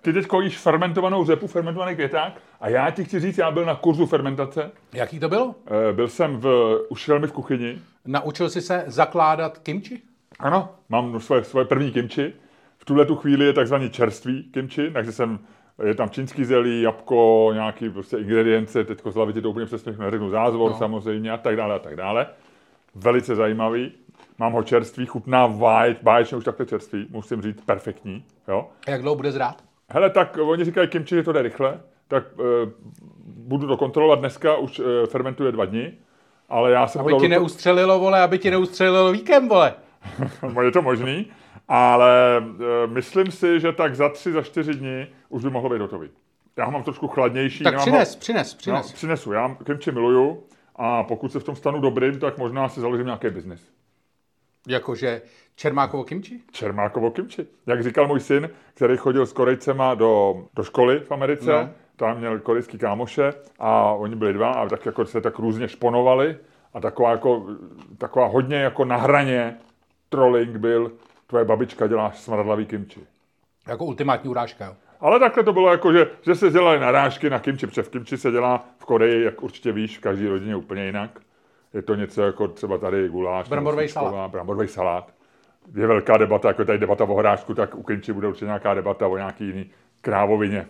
ty teď jíš fermentovanou řepu, fermentovaný květák a já ti chci říct, já byl na kurzu fermentace. Jaký to bylo? Eh, Byl jsem v, ušel mi v kuchyni. Naučil jsi se zakládat kimči? Ano, mám svoje, svoje první kimči. V tuhle tu chvíli je takzvaný čerstvý kimči, takže jsem, je tam čínský zelí, jabko, nějaký prostě ingredience, teď z hlavy ti to úplně přesně neřeknu, zázvor No. samozřejmě a tak dále a tak dále. Velice zajímavý. Mám ho čerstvý, chutná vaj, báječně už takhle čerstvý, musím říct, perfektní. Jo? A jak dlouho bude zrát? Hele, tak oni říkají kimči, že to jde rychle, tak e, budu to kontrolovat dneska, už e, fermentuje dva dny, ale já jsem Aby ti to- neustřelilo, vole, aby ti neustřelilo víkem, vole. je to možný, ale e, myslím si, že tak za tři, za čtyři dny už by mohlo být hotový. Já ho mám trošku chladnější. Tak přines, ho, přines, přines. No, přinesu. Já kimči miluju a pokud se v tom stanu dobrým, tak možná si založím nějaký biznis. Jakože Čermákovo kimči? Čermákovo kimči. Jak říkal můj syn, který chodil s Korejcema do, do školy v Americe, No. tam měl korejský kámoše a oni byli dva a tak jako se tak různě šponovali a taková, jako, taková hodně jako na hraně trolling byl, tvoje babička dělá smradlavý kimči. Jako ultimátní urážka, jo. Ale takhle to bylo jako, že, že se dělaly narážky na kimči, protože v kimči se dělá v Koreji, jak určitě víš, v každé rodině úplně jinak. Je to něco jako třeba tady guláš. Bramborový salát. Bramborový salát. Je velká debata, jako je tady debata o horáčku, tak u kimči bude určitě nějaká debata o nějaký jiný krávovině.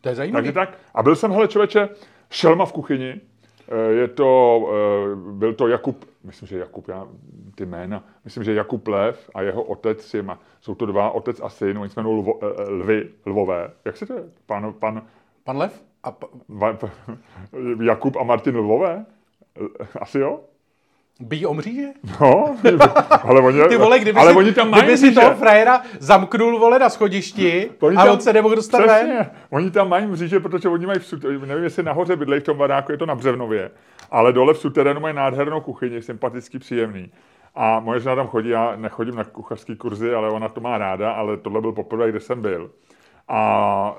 To je zajímavé. Takže tak. A byl jsem, hele člověče, šelma v kuchyni. Eh, Je to, eh, byl to Jakub, myslím, že Jakub, já, ty jména, myslím, že Jakub Lev a jeho otec je, jsou to dva, otec a syn, oni se jmenují lvo, eh, lvy, lvové. Jak se to je? Pan, pan Pan Lev? A p- va, Jakub a Martin Lvové? Eh, Asi jo? Bíjí o mříže? No, ale oni, Ty vole, kdyby ale si, oni tam mají kdyby si mříže. toho frajera zamknul, vole, na schodišti Oni a tam- on se nemohl dostat ven. Přesně, oni tam mají mříže, protože oni mají v sut- nevím, jestli nahoře bydlejí v tom baráku, je to na Břevnově, ale dole v suterénu mají nádhernou kuchyni, sympatický, příjemný. A moje žena tam chodí, já nechodím na kuchařský kurzy, ale ona to má ráda, ale tohle byl poprvé, kde jsem byl. A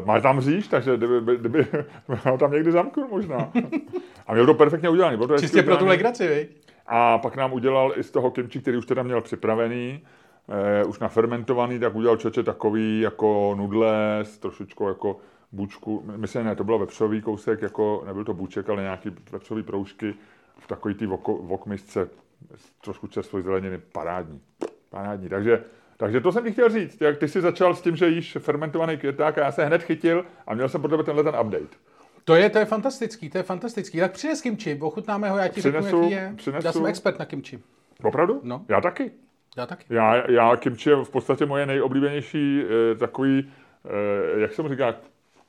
e, máš tam mříž, takže kdyby, kdyby ho tam někdy zamknul možná. A měl to perfektně udělaný. Bylo to Čistě pro tu legraci, viď? A pak nám udělal i z toho kimči, který už teda měl připravený, eh, už nafermentovaný, tak udělal čoče takový jako nudle s trošičku jako bučku, myslím, ne, to bylo vepřový kousek, jako, nebyl to buček, ale nějaký vepřový proužky v takový voko, vokmisce trošku čerstvou zeleniny, parádní. Parádní, takže takže to jsem ti chtěl říct, jak ty jsi začal s tím, že jíš fermentovaný květák a já se hned chytil a měl jsem pro tebe tenhle ten update. To je, to je fantastický, to je fantastický. Tak přines kimči, ochutnáme ho, já ti řeknu, Přinesu- jaký je. přinesu. Já jsem expert na kimči. Opravdu? No. Já taky. Já taky. Já, já kimchi je v podstatě moje nejoblíbenější eh, takový, eh, jak se mu říká,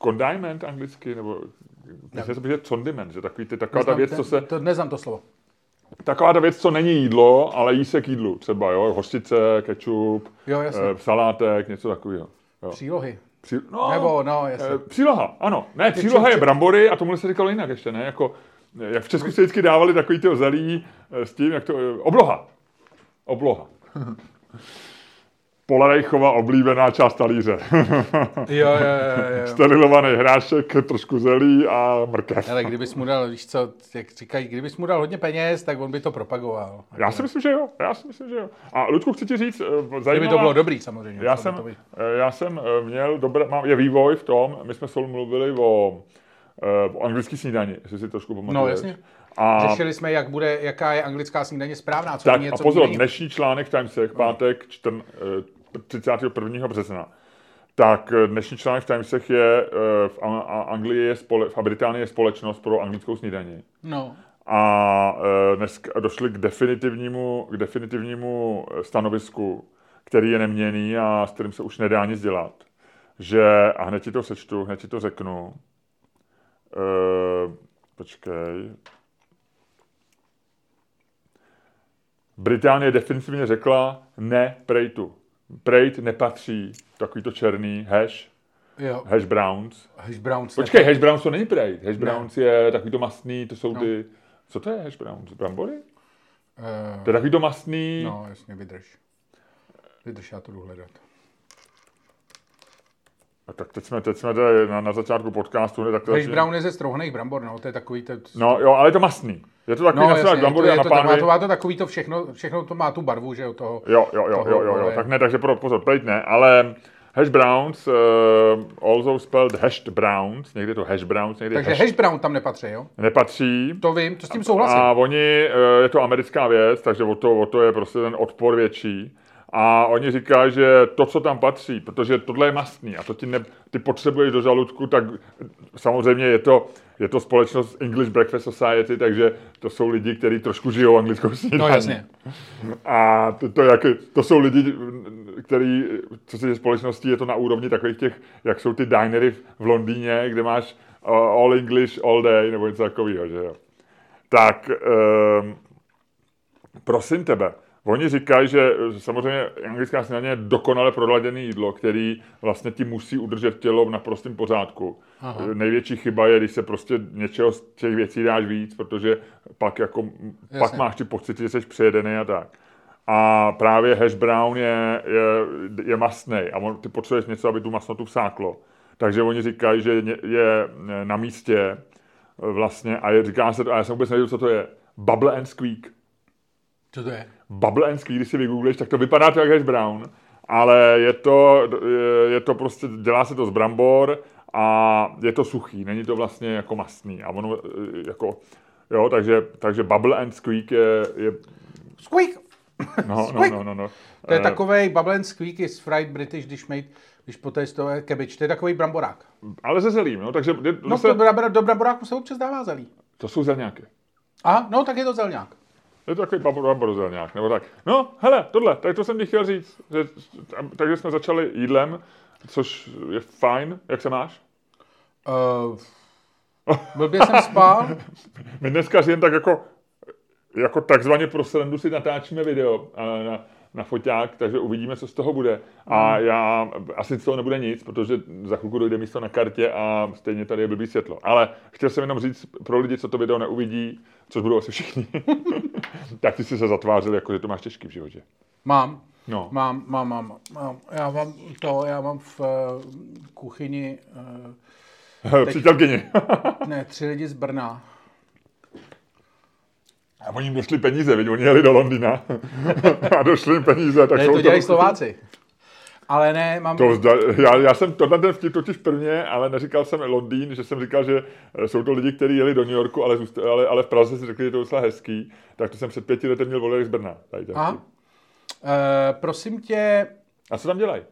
condiment anglicky, nebo myslím, že condiment, že takový ty, taková ta Neznám věc, ten- co se, To neznám to slovo. Taková ta věc, co není jídlo, ale jí se k jídlu, třeba jo, hořčice, kečup, Jo, jasně. eh, salátek, něco takového. Jo. Přílohy. Při, no, Nebo, no, jasně. eh, příloha, ano. Ne, příloha je brambory a tomu se říkalo jinak ještě, ne? Jako, eh, jak v Česku se vždycky dávali takový ty zelí s tím, jak to, obloha. Obloha. Polarejchova oblíbená část talíře. Jo, jo, jo, jo. Sterilovaný hrášek, trošku zelí a mrkev. Ale kdybys mu dal, víš co, jak říkají, kdybys mu dal hodně peněz, tak on by to propagoval. Já si myslím, že jo. Já si myslím, že jo. A Ludku, chci ti říct, eh, Kdyby zajímavá... to bylo dobrý samozřejmě. Já jsem, to by- eh, já jsem eh, měl dobré, mám, je vývoj v tom, my jsme spolu mluvili o, o anglický snídani, jestli si trošku pamatuješ. No, jasně. A, Řešili jsme, jak bude, jaká je anglická snídaně správná, co tak není a něco pozor, dnešní článek v Timesech, pátek čtrn, 31. března, tak eh, dnešní článek v Timesech je, eh, v Anglii je spole, v Británii je společnost pro anglickou snídaní. No, A eh, dneska došli k definitivnímu, k definitivnímu stanovisku, který je neměný a s kterým se už nedá nic dělat. Že, a hned ti to sečtu, hned ti to řeknu. Uh, počkej. Británie definitivně řekla ne prejtu. Prejt nepatří takový to černý hash, jo. hash browns. Hash browns. Počkej, hash browns to není prejt. Hash Ne. browns je takový to mastný, to jsou No. ty... Co to je hash browns? Brambory? Uh, To je takový to mastný... no, jasně, vydrž. Vydrž, já to jdu hledat. A tak teď jsme, teď jsme tady na, na začátku podcastu, tak to Hash brown je ze strouhaných brambor, no, to je takový to... No jo, ale je to mastný. Je to takový no jasně, to, brambory je a na to, to, má, pánvi. to má to takový to všechno, všechno to má tu barvu, že jo, toho. Jo, jo, jo, toho, jo, jo, jo, tak ne, takže pro, pozor, plejt ne, ale Hash browns, uh, also spelled hashed browns, někdy to hash browns, někdy Takže hash, hash brown tam nepatří, jo? nepatří. To vím, to s tím souhlasím. A oni, eh, je to americká věc, takže o to, o to je prostě ten odpor větší. A oni říkají, že to, co tam patří, protože tohle je mastný a to ti ne, ty potřebuješ do žaludku, tak samozřejmě je to, je to společnost English Breakfast Society, takže to jsou lidi, kteří trošku žijou anglickou snídaní. No jasně. A to, to, jak, to jsou lidi, který, co se týče společností, je to na úrovni takových těch, jak jsou ty dinery v Londýně, kde máš uh, all English all day, nebo něco takového, že jo. Tak, um, prosím tebe, Oni říkají, že samozřejmě anglická snídaně je dokonale proladěné jídlo, který vlastně ti musí udržet tělo v naprostém pořádku. Aha. Největší chyba je, když se prostě něčeho z těch věcí dáš víc, protože pak, jako, pak máš ty pocity, že jsi přejedený a tak. A právě hash brown je, je, je mastný a on, ty potřebuješ něco, aby tu masnotu vsáklo. Takže oni říkají, že je na místě vlastně a je, říká se to, a já jsem vůbec nevěděl, co to je, bubble and squeak. Co to je? Bubble and squeak, když si vygooglíš, tak to vypadá to jak hash brown, ale je to, je, je to prostě, dělá se to z brambor a je to suchý, není to vlastně jako mastný. A ono jako, jo, takže, takže bubble and squeak je, je Squeak! No, no, Squeak! no, no, no. To je Eh, takový bubble and squeak is fried British dish made, když poté z toho je cabbage. To je takový bramborák. Ale se zelím, no, takže je- No, zase, to, do, do bramboráku se občas dává zelí. to jsou zelňáky. Aha, no tak je to zelňák. Je to takový bamborozelňák, nebo tak. No, hele, tohle, tak to jsem ti chtěl říct. Že, takže jsme začali jídlem, což je fajn. Jak se máš? Uh, blbě jsem spal. My dneska jen tak jako, jako takzvaně pro srandu si natáčíme video a na, na foťák, takže uvidíme, co z toho bude. A já, asi z toho nebude nic, protože za chvilku dojde místo na kartě a stejně tady je blbý světlo. Ale chtěl jsem jenom říct pro lidi, co to video neuvidí, což budou asi všichni, tak ty jsi se zatvářil, jako že to máš těžký v životě. Mám. No. Mám, mám, mám, mám. Já mám to, já mám v uh, kuchyni uh, Přítelkyni. ne, tři lidi z Brna. A oni jim došli peníze, viď? Oni jeli do Londýna a došli jim peníze, tak Ne, jsou to dělají Slováci. Ale ne, mám... To zda, já, já jsem to ten vtip totiž prvně, ale neříkal jsem Londýn, že jsem říkal, že eh, jsou to lidi, kteří jeli do New Yorku, ale, zůsta, ale, ale v Praze si řekli, že to je docela hezký, tak to jsem před pěti lety měl volit z Brna. Tady ten Aha. Uh, prosím tě, A co tam dělají?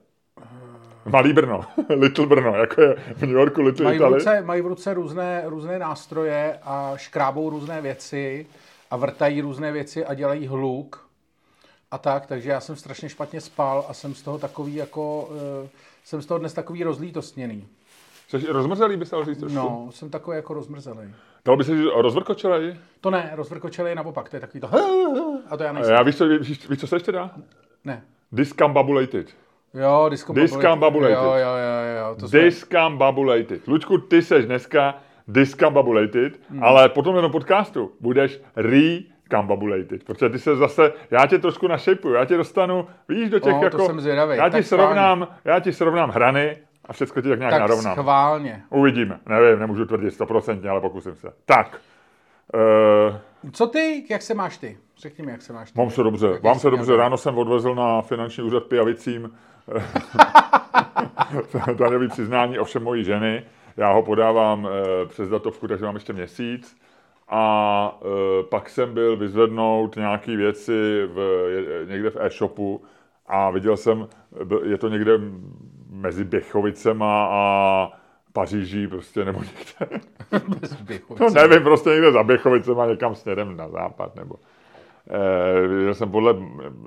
Malý Brno, Little Brno, jako je v New Yorku Little mají v, Italy. ruce, mají v ruce různé, různé nástroje a škrábou různé věci a vrtají různé věci a dělají hluk a tak, takže já jsem strašně špatně spal a jsem z toho takový jako, uh, jsem z toho dnes takový rozlítostněný. Jsi rozmrzelý, by se dalo říct trošku? No, jsem takový jako rozmrzelý. Dalo by se říct rozvrkočelej? To ne, rozvrkočelý je naopak, to je takový to a to já nejsem. Já víš, co, víš, víš, co se ještě dá? Ne. Discombobulated. Jo, discombobulated. Jo, jo, jo, jo. To jsme- Discombobulated. Luďku, ty seš dneska discombobulated, hmm. ale potom jenom podcastu budeš recombobulated, protože ty se zase, já tě trošku našejpuju, já tě dostanu, víš, do těch O, to jako, jsem zvědavej. já ti srovnám, já ti srovnám hrany a všechno ti tak nějak tak narovnám. schválně. Uvidíme, nevím, nemůžu tvrdit stoprocentně, ale pokusím se. Tak, uh, Co ty, jak se máš ty? Řekni mi, jak se máš ty. Mám se dobře, mám se dobře. Ráno jsem odvezl na finanční úřad Pijavicím daňový přiznání ovšem mojí ženy. Já ho podávám eh, přes datovku, takže mám ještě měsíc. A eh, pak jsem byl vyzvednout nějaké věci v, někde v e-shopu a viděl jsem, je to někde mezi Běchovicema a Paříží prostě, nebo někde. No nevím, prostě někde za Běchovicema, někam směrem na západ, nebo... Eh, viděl jsem podle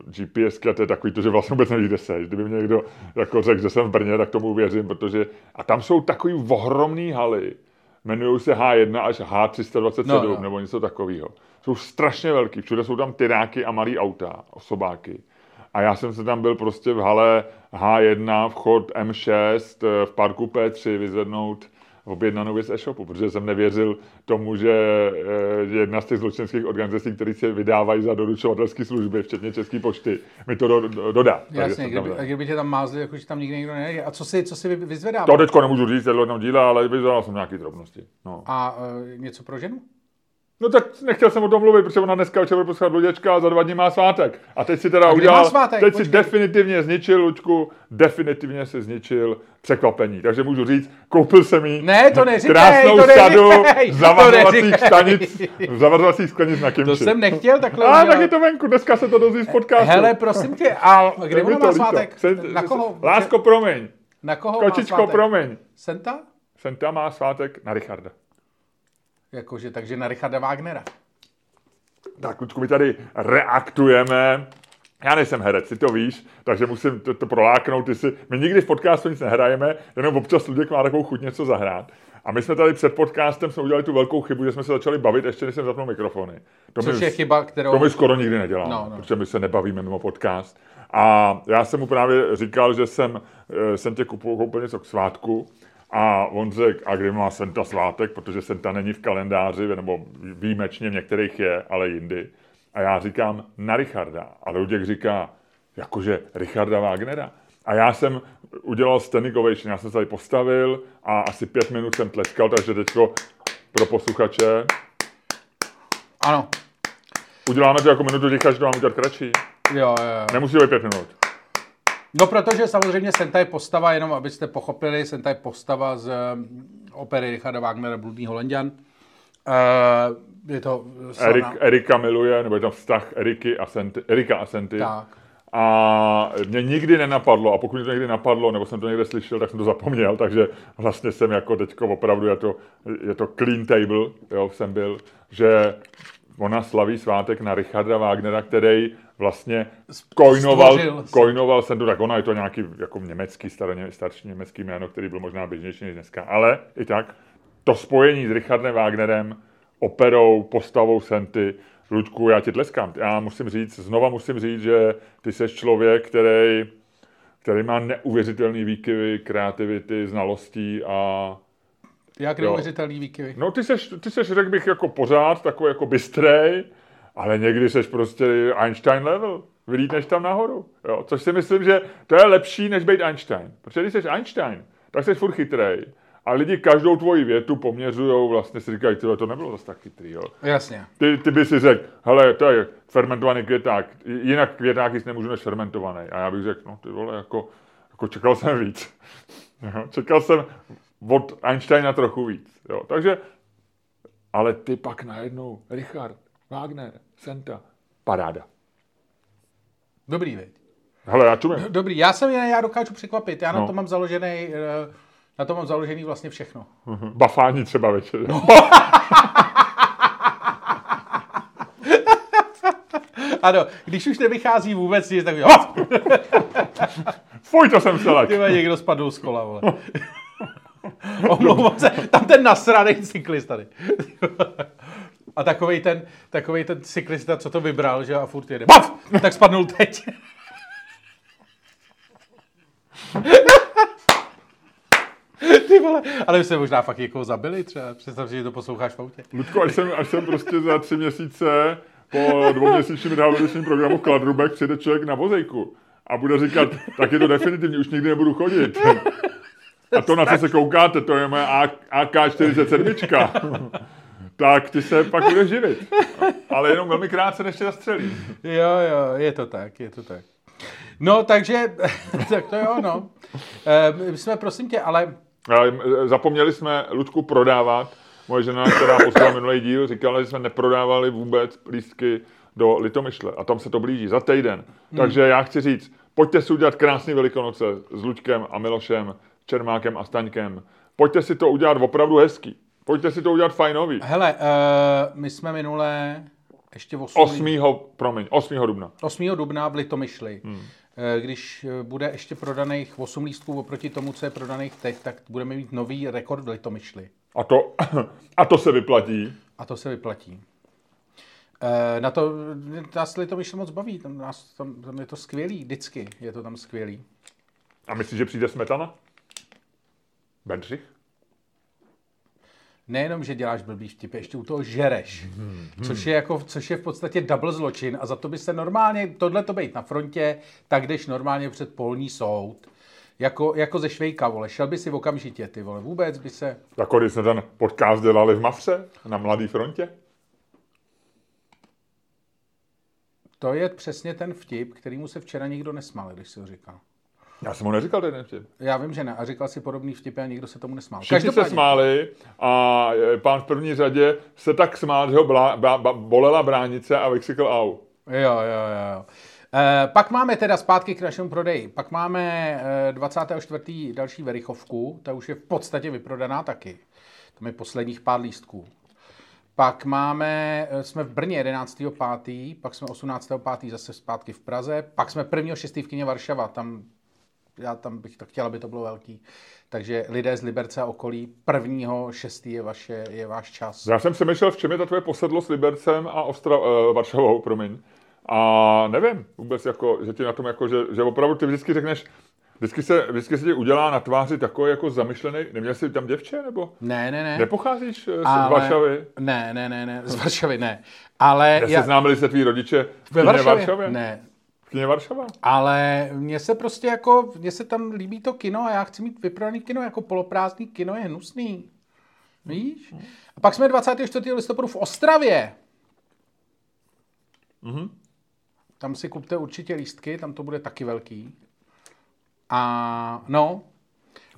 GPSky a to je takový to, že vlastně vůbec nevíš, kde seš. Kdyby mě někdo jako řekl, že jsem v Brně, tak tomu uvěřím, protože... A tam jsou takový ohromný haly. Jmenují se H1 až H327 No, no, nebo něco takového. Jsou strašně velký. Všude jsou tam tyráky a malý auta, osobáky. A já jsem se tam byl prostě v hale H1, vchod M6, eh, v parku P3 vyzvednout objednanou věc e-shopu, protože jsem nevěřil tomu, že eh, jedna z těch zločinských organizací, které se vydávají za doručovatelské služby, včetně České pošty, mi to do, do, dodá. Jasně, kdyby, a kdyby tě tam mázli, jako že tam nikdy nikdo nejde. A co si, co si vy- vyzvedával? To teďko nemůžu říct, jednom díle, ale vyzvedal jsem nějaké drobnosti. No. A uh, něco pro ženu? No tak nechtěl jsem o tom mluvit, protože ona dneska večer bude poslouchat Luděčka a za dva dny má svátek. A teď si teda A udělal, má svátek? teď si Počkej. definitivně zničil, Lučku, definitivně si zničil překvapení. Takže můžu říct, koupil jsem jí Ne, to neříkej, krásnou to sadu neříkej, zavazovacích stanic, zavazovacích sklenic na kimči. To jsem nechtěl takhle A tak je to venku, dneska se to dozví z podcastu. Hele, prosím tě, a kde ona má svátek? Jsem- Na koho? Lásko, promiň. Na koho má Kočičko, svátek? promiň. Senta? Senta má svátek na Richarda. Jakože, takže na Richarda Wagnera. Tak, Lučku, my tady reaktujeme. Já nejsem herec, ty to víš, takže musím to, to proláknout. Ty si, my nikdy v podcastu nic nehrajeme, jenom občas Luděk má takovou chuť něco zahrát. A my jsme tady před podcastem jsme udělali tu velkou chybu, že jsme se začali bavit, ještě než jsem zapnul mikrofony. To Což my, je chyba, kterou... to my skoro nikdy neděláme, No, no. protože my se nebavíme mimo podcast. A já jsem mu právě říkal, že jsem, eh, jsem tě koupil něco k svátku a on řekl, a kdy má Senta svátek, protože Senta není v kalendáři, nebo výjimečně v některých je, ale jindy. A já říkám na Richarda. A Luděk říká, jakože Richarda Wagnera. A já jsem udělal standing ovation, já jsem se tady postavil a asi pět minut jsem tleskal, takže teďko pro posluchače. Ano. Uděláme to jako minutu ticha, že to mám udělat kratší. Jo, jo, jo. Nemusí to být pět minut. No, protože samozřejmě Senta je postava, jenom abyste pochopili, Senta je postava z um, opery Richarda Wagnera Bludný Holanděn. Uh, je to Erik. Erika miluje, nebo je tam vztah Eriky a Senty, Erika a Senty. Tak. A mě nikdy nenapadlo, a pokud mě to někdy napadlo, nebo jsem to někde slyšel, tak jsem to zapomněl, takže vlastně jsem jako teďko opravdu, je to, je to clean table, jo, jsem byl, že ona slaví svátek na Richarda Wagnera, který vlastně kojnoval, kojnoval to, tak ona je to nějaký jako německý, starý, starší německý jméno, který byl možná běžnější než dneska, ale i tak to spojení s Richardem Wagnerem, operou, postavou Senty, Luďku, já ti tleskám. Já musím říct, znova musím říct, že ty jsi člověk, který, který má neuvěřitelný výkyvy, kreativity, znalostí a Jak neuvěřitelný výkyvy. No ty seš, ty seš, řekl bych, jako pořád takový jako bystrej, ale někdy seš prostě Einstein level. Vylítneš tam nahoru. Jo? Což si myslím, že to je lepší, než být Einstein. Protože když jsi Einstein, tak jsi furt chytrej. A lidi každou tvoji větu poměřují, vlastně si říkají, tyhle, to nebylo zase tak chytrý. Jo? Jasně. Ty, ty by si řekl, hele, to je fermentovaný květák, jinak květák jíst nemůžu než fermentovaný. A já bych řekl, no ty vole, jako, jako čekal jsem víc. Jo, čekal jsem od Einsteina trochu víc. Jo. Takže, ale ty pak najednou, Richard, Wagner, Senta, paráda. Dobrý, veď. Hele, já čumím. Dobrý, já jsem já dokážu překvapit. Já na No. to mám založený, eh, na to mám založený vlastně všechno. Bafání třeba večer. No. Ano, když už nevychází vůbec nic, tak Fuj, to jsem selek. ty někdo spadl z kola, vole. Omlouvám se, tam ten nasraný cyklist tady. A takovej ten, takovej ten cyklista, co to vybral, že a furt jede. Baf! Tak spadnul teď. Ty vole, ale my se možná fakt někoho zabili třeba. Představ si, že to posloucháš v autě. Ludku, až jsem, až jsem prostě za tři měsíce po dvouměsíčním rehabilitačním programu v Kladrubek přijde člověk na vozejku a bude říkat, tak je to definitivně, už nikdy nebudu chodit. A to, na co se koukáte, to je moje A- AK-47. tak ty se pak budeš živit. Ale jenom velmi krátce, než tě zastřelí. Jo, jo, je to tak, je to tak. No, takže, tak to jo, no. E, my jsme, prosím tě, ale Zapomněli jsme Ludku prodávat. Moje žena, která poslala minulý díl, říkala, že jsme neprodávali vůbec lístky do Litomyšle. A tam se to blíží za týden. Takže já chci říct, pojďte si udělat krásný velikonoce s Luďkem a Milošem, Čermákem a Staňkem. Pojďte si to udělat opravdu hezký. Pojďte si to udělat fajnový. hele, e, my jsme minulé ještě 8. 8. promiň, 8. dubna. 8. dubna v Litomyšli. Hmm. Když eh, bude ještě prodaných 8 lístků oproti tomu, co je prodaných teď, tak budeme mít nový rekord v Litomyšli. A to, a to se vyplatí. A to se vyplatí. Na to nás Litomyšl moc baví, tam, nás, tam, tam je to skvělý, vždycky je to tam skvělý. A myslíš, že přijde smetana? Bedřich? nejenom, že děláš blbý vtip, ještě u toho žereš, hmm. což, je jako, což je v podstatě double zločin a za to by se normálně, tohle to být na frontě, tak jdeš normálně před polní soud. Jako, jako ze Švejka, vole, šel by si v okamžitě, ty vole, vůbec by se... Jako když jsme ten podcast dělali v Mafře, na Mladý frontě? To je přesně ten vtip, kterýmu se včera nikdo nesmál, když si ho říkal. Já jsem mu neříkal ten vtip. Já vím, že ne. A říkal si podobný vtipy a nikdo se tomu nesmál. Všichni se smáli a e, pán v první řadě se tak smál, že ho blá, ba, ba, bolela bránice a vykřikl au. Jo, jo, jo. E, pak máme teda zpátky k našemu prodeji. Pak máme e, 24. další verichovku, ta už je v podstatě vyprodaná taky. Tam je posledních pár lístků. Pak máme, eh, jsme v Brně 11.5., pak jsme 18.5. zase zpátky v Praze, pak jsme 1.6. v kině Varšava, tam já tam bych to chtěl, aby to bylo velký. Takže lidé z Liberce a okolí, prvního šestý je, vaše, je váš čas. Já jsem si myslel, v čem je ta tvoje posedlost Libercem a Ostra, uh, Varšavou, promiň. A nevím vůbec, jako, že ti na tom, jako, že, že opravdu ty vždycky řekneš, Vždycky se, vždycky se ti udělá na tváři takový jako zamyšlený. Neměl jsi tam děvče, nebo? Ne, ne, ne. Nepocházíš eh, z Ale... Varšavy? Ne, ne, ne, ne, z Varšavy ne. Ale já... Seznámili se tví rodiče v Varšavě? Varšavě? Ne. V kině Varšava? Ale mně se prostě jako, mně se tam líbí to kino a já chci mít vyprodaný kino, jako poloprázdný kino je hnusný. Víš? A pak jsme 24. listopadu v Ostravě. Mhm. Tam si kupte určitě lístky, tam to bude taky velký. A no.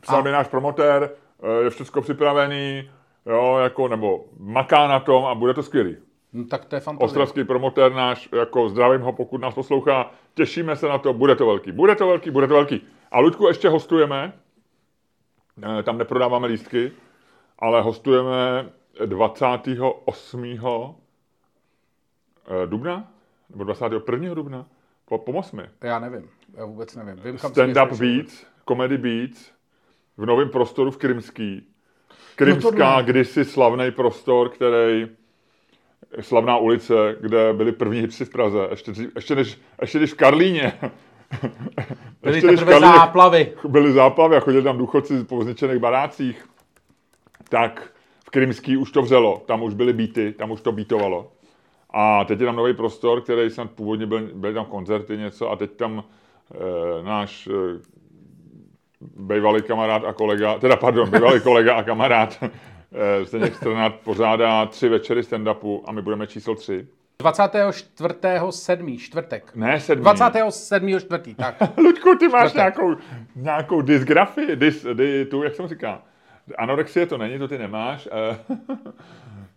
Psal mi náš promotér, eh, je všechno připravený, jo, jako, nebo maká na tom a bude to skvělý. No, tak to je fantazie. Ostravský promotér náš, jako zdravím ho, pokud nás poslouchá, těšíme se na to, bude to velký, bude to velký, bude to velký. A Ludku ještě hostujeme, eh, tam neprodáváme lístky, ale hostujeme 28. Eh, dubna, nebo 21. dubna, po, pomoz mi. Já nevím. Já vůbec nevím. Vím, kam Stand-up Beats, Comedy Beats, v novém prostoru v Krymský. Krymská, no kdysi slavný prostor, který slavná ulice, kde byly první hipsy v Praze, ještě, ještě, než, ještě než v Karlíně. Byly ještě teprve Karlíně, záplavy. Byly záplavy a chodili tam důchodci po zničených barácích. Tak v Krymský už to vzelo, tam už byly beaty, tam už to beatovalo. A teď je tam nový prostor, který snad původně byl, byly tam koncerty něco a teď tam e, náš e, bývalý kamarád a kolega, teda pardon, bývalý kolega a kamarád Zdeněk Strnat pořádá tři večery stand-upu a my budeme číslo tři. 24.7. čtvrtek. Ne, 7. 27. čtvrtý, tak. Luďku, ty máš nějakou, nějakou dysgrafii, dis, di, tu, jak jsem říká. Anorexie to není, to ty nemáš.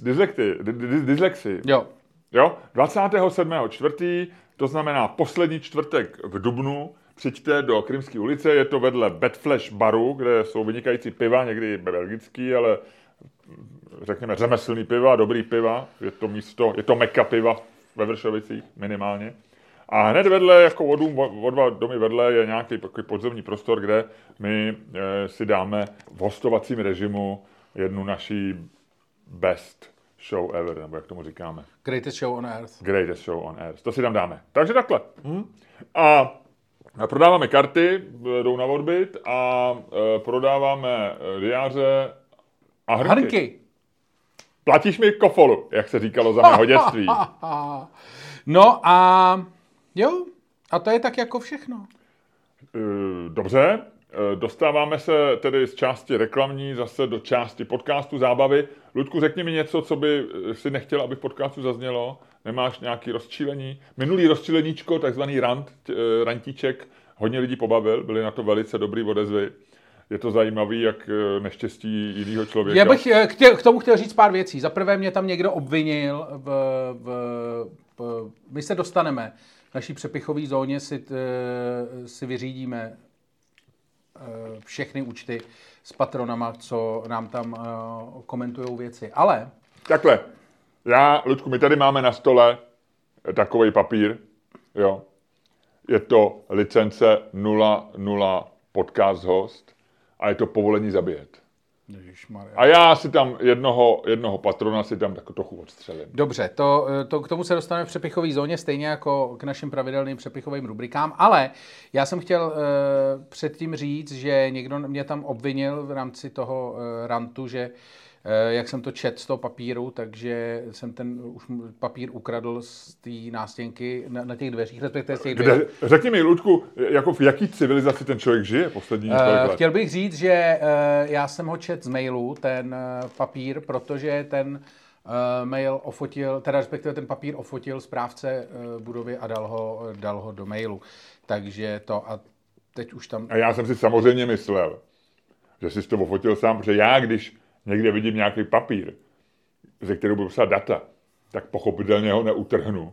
Dyslekty, dis, dyslexii. Jo. Jo, 27. čtvrtý, to znamená poslední čtvrtek v Dubnu, přijďte do Krymské ulice, je to vedle Bedflash baru, kde jsou vynikající piva, někdy belgický, ale řekněme řemeslný piva, dobrý piva, je to místo, je to meka piva ve Vršovicích minimálně. A hned vedle, jako o, dům, o dva domy vedle, je nějaký podzemní prostor, kde my e, si dáme v hostovacím režimu jednu naší best show ever, nebo jak tomu říkáme. Greatest show on earth. Greatest show on earth. To si tam dáme. Takže takhle. Hm? A prodáváme karty, jdou na odbyt a e, prodáváme e, diáře a hrnky. hrnky. Platíš mi kofolu, jak se říkalo za mého dětství. no a jo, a to je tak jako všechno. Dobře, Eh, dostáváme se tedy z části reklamní zase do části podcastu zábavy. Ludku, řekni mi něco, co by eh, si nechtěl, aby v podcastu zaznělo. Nemáš nějaký rozčílení? Minulý rozčíleníčko, takzvaný rant, eh, rantíček, hodně lidí pobavil, byly na to velice dobrý odezvy. Je to zajímavý, jak neštěstí jiného člověka. Já bych chtěl, k tomu chtěl říct pár věcí. Za prvé mě tam někdo obvinil, v, v, v, my se dostaneme v naší přepichové zóně si, si vyřídíme Eh, všechny účty s patronama, co nám tam uh, komentují věci. Ale... Takhle. Já, Ludku, my tady máme na stole takový papír, jo. Je to licence 00 podcast host a je to povolení zabíjet. A já si tam jednoho, jednoho patrona si tam tak trochu odstřelím. Dobře, to, to, k tomu se dostaneme v přepichové zóně, stejně jako k našim pravidelným přepichovým rubrikám, ale já jsem chtěl uh, předtím říct, že někdo mě tam obvinil v rámci toho uh, rantu, že uh, Eh, jak jsem to čet z toho papíru, takže jsem ten už papír ukradl z té nástěnky na, na těch dveřích, respektive z těch dveří. Kde, řekni mi, Ludku, jako v jaký civilizaci ten člověk žije poslední uh, let? Chtěl bych říct, že uh, já jsem ho čet z mailu, ten uh, papír, protože ten mail ofotil, teda respektive ten papír ofotil správce uh, budovy a dal ho, dal ho do mailu. Takže to a teď už tam... A já jsem si samozřejmě myslel, že jsi to ofotil sám, protože já, když někde vidím nějaký papír, ze kterého budu psát data, tak pochopitelně ho neutrhnu.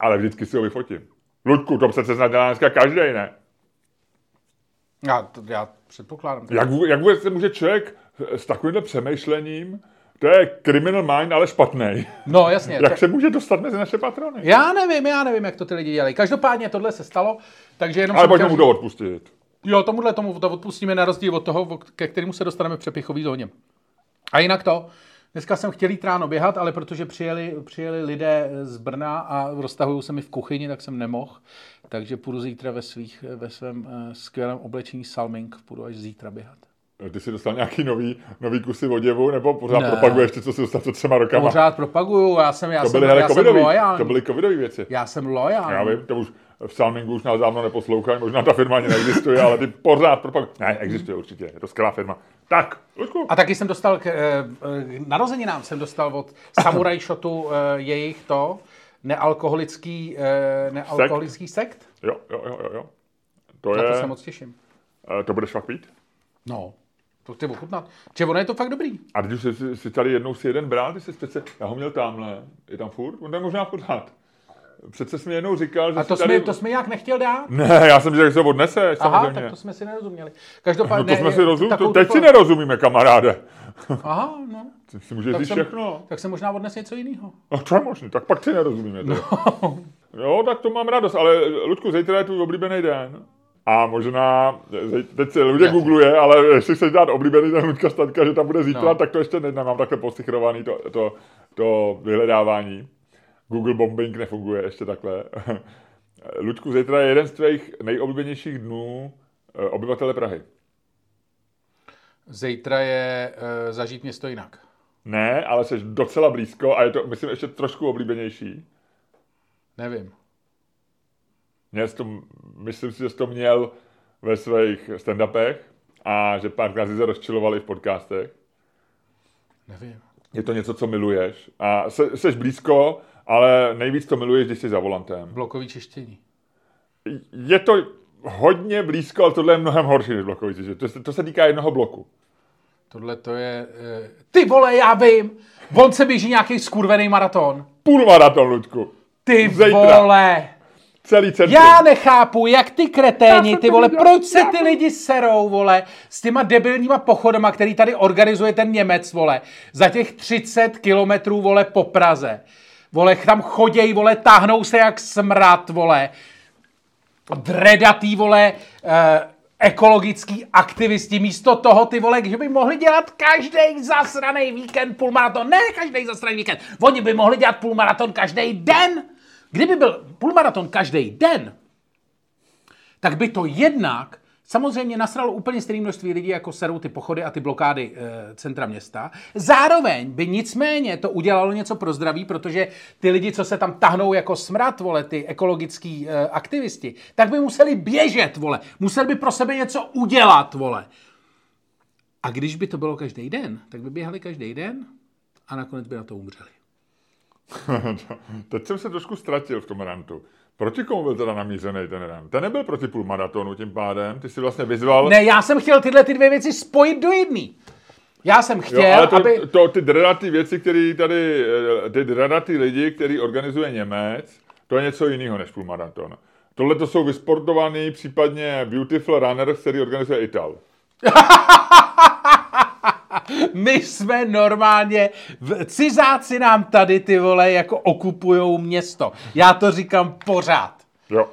Ale vždycky si ho vyfotím. Ludku, to přece snad dělá dneska každý, ne? Já, to, já předpokládám. Jak, jak vůbec se může člověk s takovýmhle přemýšlením, to je criminal mind, ale špatný. No jasně. jak se může dostat mezi naše patrony? Já nevím, já nevím, jak to ty lidi dělají. Každopádně tohle se stalo, takže jenom... Ale pojďme mu to odpustit. Jo, tomuhle tomu to odpustíme na rozdíl od toho, ke kterému se dostaneme v přepichový zóně. A jinak to, dneska jsem chtěl jít ráno běhat, ale protože přijeli, přijeli lidé z Brna a roztahují se mi v kuchyni, tak jsem nemohl. Takže půjdu zítra ve, svých, ve svém uh, skvělém oblečení Salming, půjdu až zítra běhat. Ty jsi dostal nějaký nový, nový kusy oděvu, nebo pořád ne. propaguješ ty, co jsi dostal před třema rokama? Pořád propaguju, já jsem, já to byly, jsem, hele, já covidový, jsem lojální. To byly covidové věci. Já jsem lojální. Já vím, to už v Salmingu už nás dávno neposlouchají, možná ta firma ani neexistuje, ale ty pořád propaguješ. Ne, existuje určitě, je to skvělá firma. Tak, Luďku. A taky jsem dostal k, k narozeninám, jsem dostal od Samurai Shotu jejich to, nealkoholický, nealkoholický sekt. sekt. Jo, jo, jo, jo. To Na je... to se moc těším. To budeš fakt pít? No, to chci ochutnat. Čiže ono je to fakt dobrý. A když jsi, jsi tady jednou si jeden bral, ty jsi přece, já ho měl tamhle, je tam furt, on je možná pořád. Přece jsi mi jednou říkal, že A to, tady... jsme, to jsme jak nechtěl dát? Ne, já jsem říkal, že se odnese, Aha, samozřejmě. tak to jsme si nerozuměli. Každopádně... No to jsme si rozuměli, takovou teď si nerozumíme, kamaráde. Aha, no. Ty si můžeš Tak říct všechno. Tak se možná odnes něco jiného. No to je možný, tak pak si nerozumíme. No. Jo, tak to mám radost, ale Ludku, zítra je tvůj oblíbený den. A možná, teď se lidé googluje, ale jestli chceš dát oblíbený den Ludka Staňka, že tam bude zítra, No. tak to ještě ne, nemám takhle postichrovaný to, to, to vyhledávání. Google bombing nefunguje ještě takhle. Ludku, zítra je jeden z tvých nejoblíbenějších dnů eh, obyvatele Prahy. Zítra je uh, zažít město jinak. Ne, ale jsi docela blízko a je to, myslím, ještě trošku oblíbenější. Nevím. Měl jsi to, myslím si, že jsi to měl ve svých stand-upech a že párkrát jsi se rozčiloval i v podcastech. Nevím. Je to něco, co miluješ a se, jsi blízko, ale nejvíc to miluješ, když jsi za volantem. Blokový čištění. Je to hodně blízko, ale tohle je mnohem horší než blokový čištění. To, se- to se týká jednoho bloku. Tohle to je... Uh, ty vole, já vím! On se běží nějaký skurvený maraton. Půl maraton, Ludku. Ty Zítra. vole! Celý centrum. Já nechápu, jak ty kreténi, ty vole, proč se ty lidi serou, vole, s těma debilníma pochodama, který tady organizuje ten Němec, vole, za těch 30 kilometrů, vole, po Praze. Vole, tam choděj, vole, táhnou se jak smrad, vole. Dredatý, vole, eh, ekologický aktivisti místo toho, ty vole, že by mohli dělat každý zasraný víkend půlmaraton. Ne každý zasraný víkend. Oni by mohli dělat půlmaraton každý den. Kdyby byl půlmaraton každý den, tak by to jednak samozřejmě nasralo úplně stejné množství lidí, jako serou ty pochody a ty blokády e, centra města. Zároveň by nicméně to udělalo něco pro zdraví, protože ty lidi, co se tam tahnou jako smrad, vole, ty ekologický e, aktivisti, tak by museli běžet, vole. Museli by pro sebe něco udělat, vole. A když by to bylo každý den, tak by běhali každý den a nakonec by na to umřeli. Teď jsem se trošku ztratil v tom rantu. Proti komu byl teda namířený ten rant? Ten nebyl proti půlmaratonu tím pádem. Ty jsi vlastně vyzval... Ne, já jsem chtěl tyhle ty dvě věci spojit do jedné. Já jsem chtěl, jo, ale to, aby... to, ty dredatý věci, které tady, eh, ty dredatý lidi, který organizuje Němec, to je něco jiného než půlmaraton. Tohle to jsou vysportovaný, případně Beautiful Runner, který organizuje Ital. My jsme normálně, cizáci nám tady ty vole jako okupujou město. Já to říkám pořád. Jo.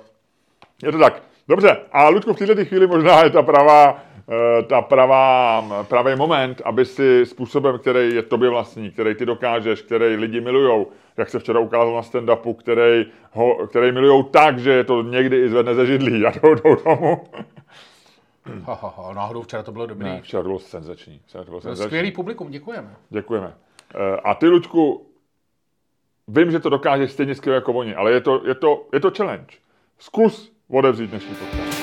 Je to tak. Dobře. A Ludku, v této chvíli možná je ta pravá, eh, ta pravá, pravý moment, aby si způsobem, který je tobě vlastní, který ty dokážeš, který lidi milujou, jak se včera ukázal na stand-upu, který, ho, který milujou tak, že je to někdy i zvedne ze židlí a jdou, jdou tomu. Ha, ha, ha, náhodou včera to bylo dobrý. Ne, včera to bylo senzační. Včera to bylo senzační. Skvělý publikum, děkujeme. Děkujeme. Eh, a ty, Ludku, vím, že to dokážeš stejně skvěle jako oni, ale je to, je to, je to challenge. Zkus odevřít dnešní podcast.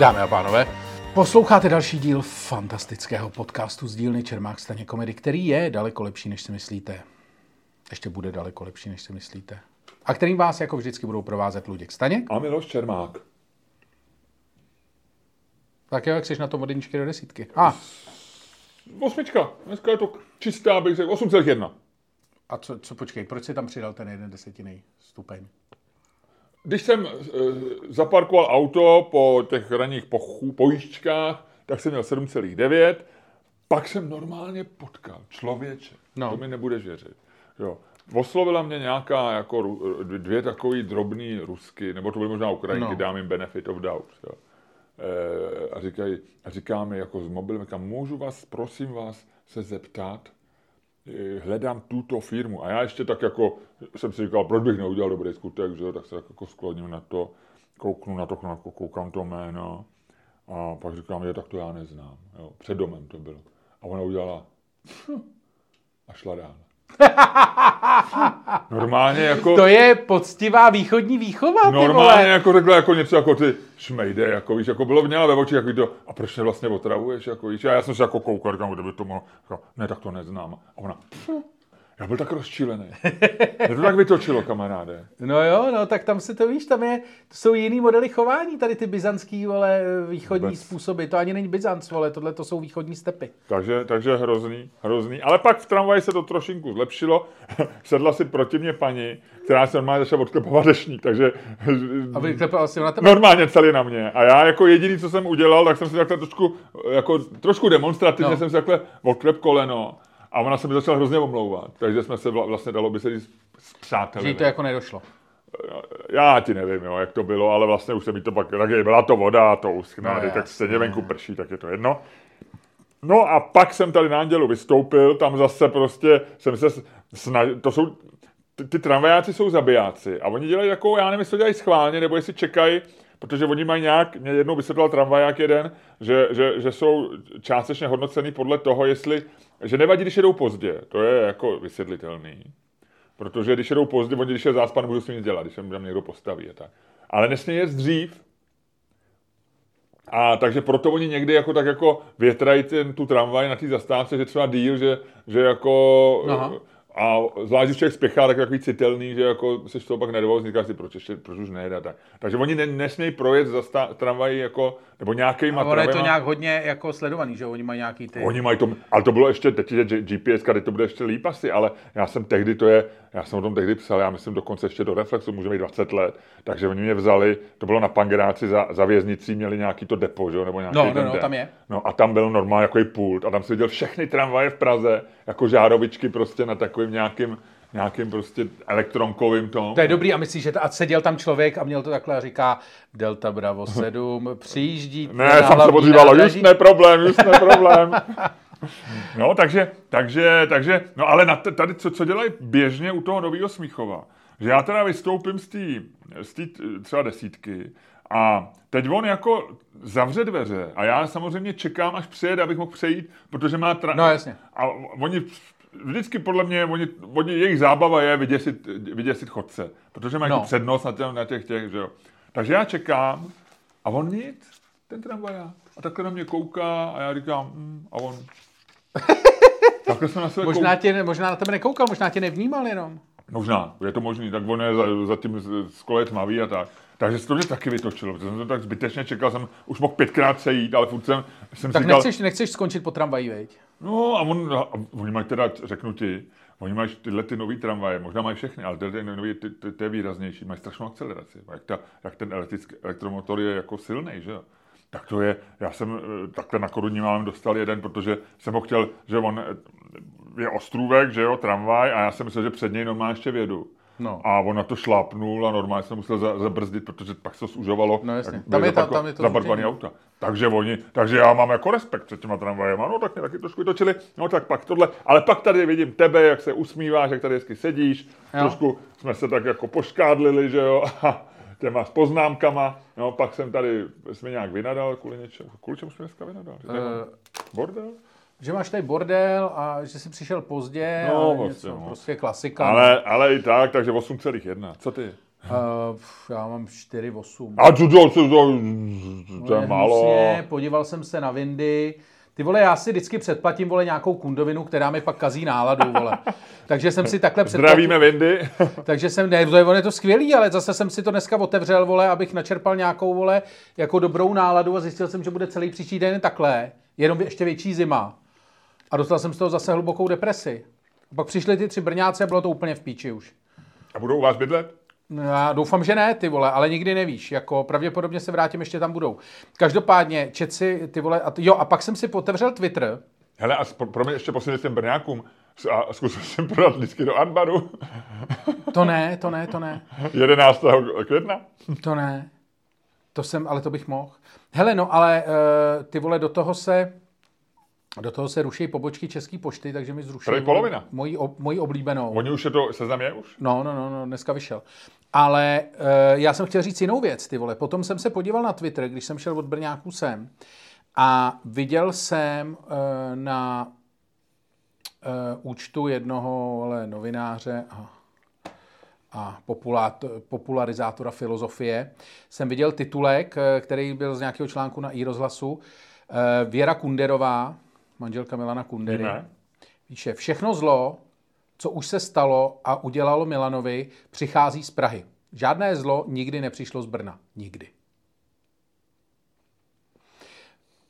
Dámy a pánové, posloucháte další díl fantastického podcastu z dílny Čermák Staně komedy, který je daleko lepší, než si myslíte. Ještě bude daleko lepší, než si myslíte. A kterým vás jako vždycky budou provázet Luděk Staněk. A Miloš Čermák. Tak jo, jak jsi na tom od jedničky do desítky. A, Osmička. Dneska je to čistá, bych řekl, 8,1. a co, co, počkej, proč jsi tam přidal ten jeden desetiný stupeň? Když jsem e, zaparkoval auto po těch ranních pochů, pojížďkách, tak jsem měl 7,9. Pak jsem normálně potkal člověče. No. To mi nebudeš věřit. Jo. Oslovila mě nějaká jako ru- dvě takový drobný rusky, nebo to byly možná Ukrajinky, No. dám jim benefit of doubt. Jo. E, a, říkají, a říká mi jako s mobilem, říkám, můžu vás, prosím vás, se zeptat, Eh, hledám tuto firmu. A já ještě tak jako jsem si říkal, proč bych neudělal dobrý skutek, že tak se tak jako skloním na to, kouknu na to, koukám to jméno a pak říkám, že tak to já neznám. Jo. Před domem to bylo. A ona udělala a šla dál. Normálně jako... To je poctivá východní výchova, ty Normálně vole. jako řekla jako něco jako ty šmejde, jako víš, jako bylo měla ve očích, jako to, a proč mě vlastně otravuješ, jako víš, a já jsem se jako koukal, říkám, kde by to mohlo, jako, ne, tak to neznám. A ona, "Pfu." Já byl tak rozčilený. Mě to tak vytočilo, kamaráde. No jo, no tak tam se to víš, tam je, to jsou jiný modely chování, tady ty byzantský, vole, východní Vůbec. způsoby. To ani není Byzanc, vole, tohle to jsou východní stepy. Takže, takže hrozný, hrozný. Ale pak v tramvaji se to trošinku zlepšilo. Sedla si proti mě paní, která se normálně začala odklepovat dešník, takže A vyklepal si na tebe. normálně celý na mě. A já jako jediný, co jsem udělal, tak jsem si takhle trošku, jako, trošku demonstrativně no. jsem si takhle odklep koleno. A ona se mi začala hrozně omlouvat. Takže jsme se vla- vlastně dalo by se říct Že přáteli. jí to jako nedošlo. Já ti nevím, jo, jak to bylo, ale vlastně už se mi to pak, tak je, byla to voda, to uschne, No, tak stejně venku prší, tak je to jedno. No a pak jsem tady na Andělu vystoupil, tam zase prostě jsem se snažil, to jsou, ty, ty tramvajáci jsou zabijáci a oni dělají takovou, já nevím, jestli to dělají schválně, nebo jestli čekají, protože oni mají nějak, mě jednou vysvětlil tramvaják jeden, že, že, že jsou částečně hodnocený podle toho, jestli, že nevadí, když jedou pozdě, to je jako vysvětlitelný. Protože když jedou pozdě, oni když je záspan, můžou s nic dělat, když tam někdo postaví a tak. Ale nesmí jet dřív. A takže proto oni někdy jako tak jako větrají ten, tu tramvaj na té zastávce, že třeba díl, že, že jako... Aha. A zvlášť, když člověk spěchá, tak je takový citelný, že jako se z toho pak nervózní, říká si, proč, ještě, proč už nejede. a Tak. Takže oni ne, nesmějí projet za tramvají jako, nebo nějakýma A ono je to nějak hodně jako sledovaný, že oni mají nějaký ty... Oni mají to, ale to bylo ještě, teď je GPS, tady to bude ještě líp asi, ale já jsem tehdy, to je, já jsem o tom tehdy psal, já myslím dokonce ještě do Reflexu, může mít 20 let, takže oni mě vzali, to bylo na Pangeráci za, za věznicí, měli nějaký to depo, že jo, nebo nějaký No, no, ten no, tam je. No a tam byl normálně jako pult a tam si viděl všechny tramvaje v Praze, jako žárovičky prostě na takovým nějakým, nějakým prostě elektronkovým tom. To je dobrý a myslíš, že ta, a seděl tam člověk a měl to takhle a říká Delta Bravo 7, přijíždí Ne, jsem se nádraží. just ne problém, just ne problém. No, takže, takže, takže, no ale na t- tady, co, co dělají běžně u toho nového Smíchova, že já teda vystoupím z té z třeba desítky a teď on jako zavře dveře a já samozřejmě čekám, až přijede, abych mohl přejít, protože má... Tra- No, jasně. A oni vždycky podle mě, oni, oni, jejich zábava je vyděsit, vyděsit chodce, protože mají No. no. přednost na, těch, na těch, těch, že jo. Takže já čekám a on nic, ten tramvaják. A takhle na mě kouká a já říkám, mm, a on... takhle se na sebe Možná, tě, možná na tebe nekoukal, možná tě nevnímal jenom. Možná, je to možný, tak on je za, za tím z- z kole tmavý a tak. Takže se to mě taky vytočilo, protože jsem to tak zbytečně čekal, jsem už mohl pětkrát přejít, ale furt jsem, jsem Tak si nechceš, nechceš skončit po tramvaji, veď? no a, on, a oni mají teda, řeknu ti, oni mají tyhle ty nový tramvaje, možná mají všechny, ale tyhle ty nový, ty, ty, ty je výraznější, mají strašnou akceleraci. Jak, ta, jak ten elektrický, elektromotor je jako silný, že jo? Tak to je, já jsem eh, takhle na Korunní mám dostal jeden, protože jsem ho chtěl, že on eh, je ostrůvek, že jo, tramvaj a já jsem myslel, že před něj normálně ještě vědu. No. A on na to šlápnul a normálně jsem musel za, zabrzdit, protože pak se to zužovalo. No jasně. Tam je ta- tam je to zúžení. auta. Takže oni, takže já mám jako respekt před těma tramvajema, no tak mě taky trošku vytočili, no tak pak tohle, ale pak tady vidím tebe, jak se usmíváš, jak tady hezky sedíš, Jo. trošku jsme se tak jako poškádlili, že jo, a těma s poznámkama, no pak jsem tady, jsme nějak vynadal kvůli něčemu, kvůli čemu jsme dneska vynadal, Eh, bordel? Že máš tady bordel a že jsi přišel pozdě No, a vlastně, něco, no. prostě klasika. Ale, ale i tak, takže 8,1, co ty? Uh, já mám 4,8. A to, to, to, to, to je No, málo. podíval jsem se na Windy. Ty vole, já si vždycky předplatím, vole, nějakou kundovinu, která mi pak kazí náladu, vole. Takže jsem si takhle předplatil. Zdravíme Vindy. Takže jsem, ne, to je, on je to skvělý, ale zase jsem si to dneska otevřel, vole, abych načerpal nějakou, vole, jako dobrou náladu a zjistil jsem, že bude celý příští den takhle, jenom ještě větší zima. A dostal jsem z toho zase hlubokou depresi. A pak přišly ty tři brňáce a bylo to úplně v píči už. A budou u vás bydlet? Já doufám, že ne, ty vole, ale nikdy nevíš. Jako pravděpodobně se vrátím, ještě tam budou. Každopádně, čet si, ty vole, a t- jo, a pak jsem si otevřel Twitter. Hele, a pro, pro mě ještě posledně těm Brňákům a zkusil jsem prodat lístky do Anbaru To ne, to ne, to ne, 11. května. to ne. To jsem, ale to bych mohl. Hele, no, ale uh, ty vole, do toho se, do toho se ruší pobočky České pošty, takže mi zruší Tady polovina. moji, moji oblíbenou. Oni už je to, seznam je už? No, no, no, no, dneska vyšel. Ale uh, já jsem chtěl říct jinou věc, ty vole. Potom jsem se podíval na Twitter, když jsem šel od Brňáků sem a viděl jsem uh, na uh, účtu jednoho vole, novináře a, a populát, popularizátora filozofie, jsem viděl titulek, který byl z nějakého článku na iRozhlasu. Eh, Věra Kunderová, manželka Milana Kundery, Víme. Píše, všechno zlo, co už se stalo a udělalo Milanovi, přichází z Prahy. Žádné zlo nikdy nepřišlo z Brna. Nikdy.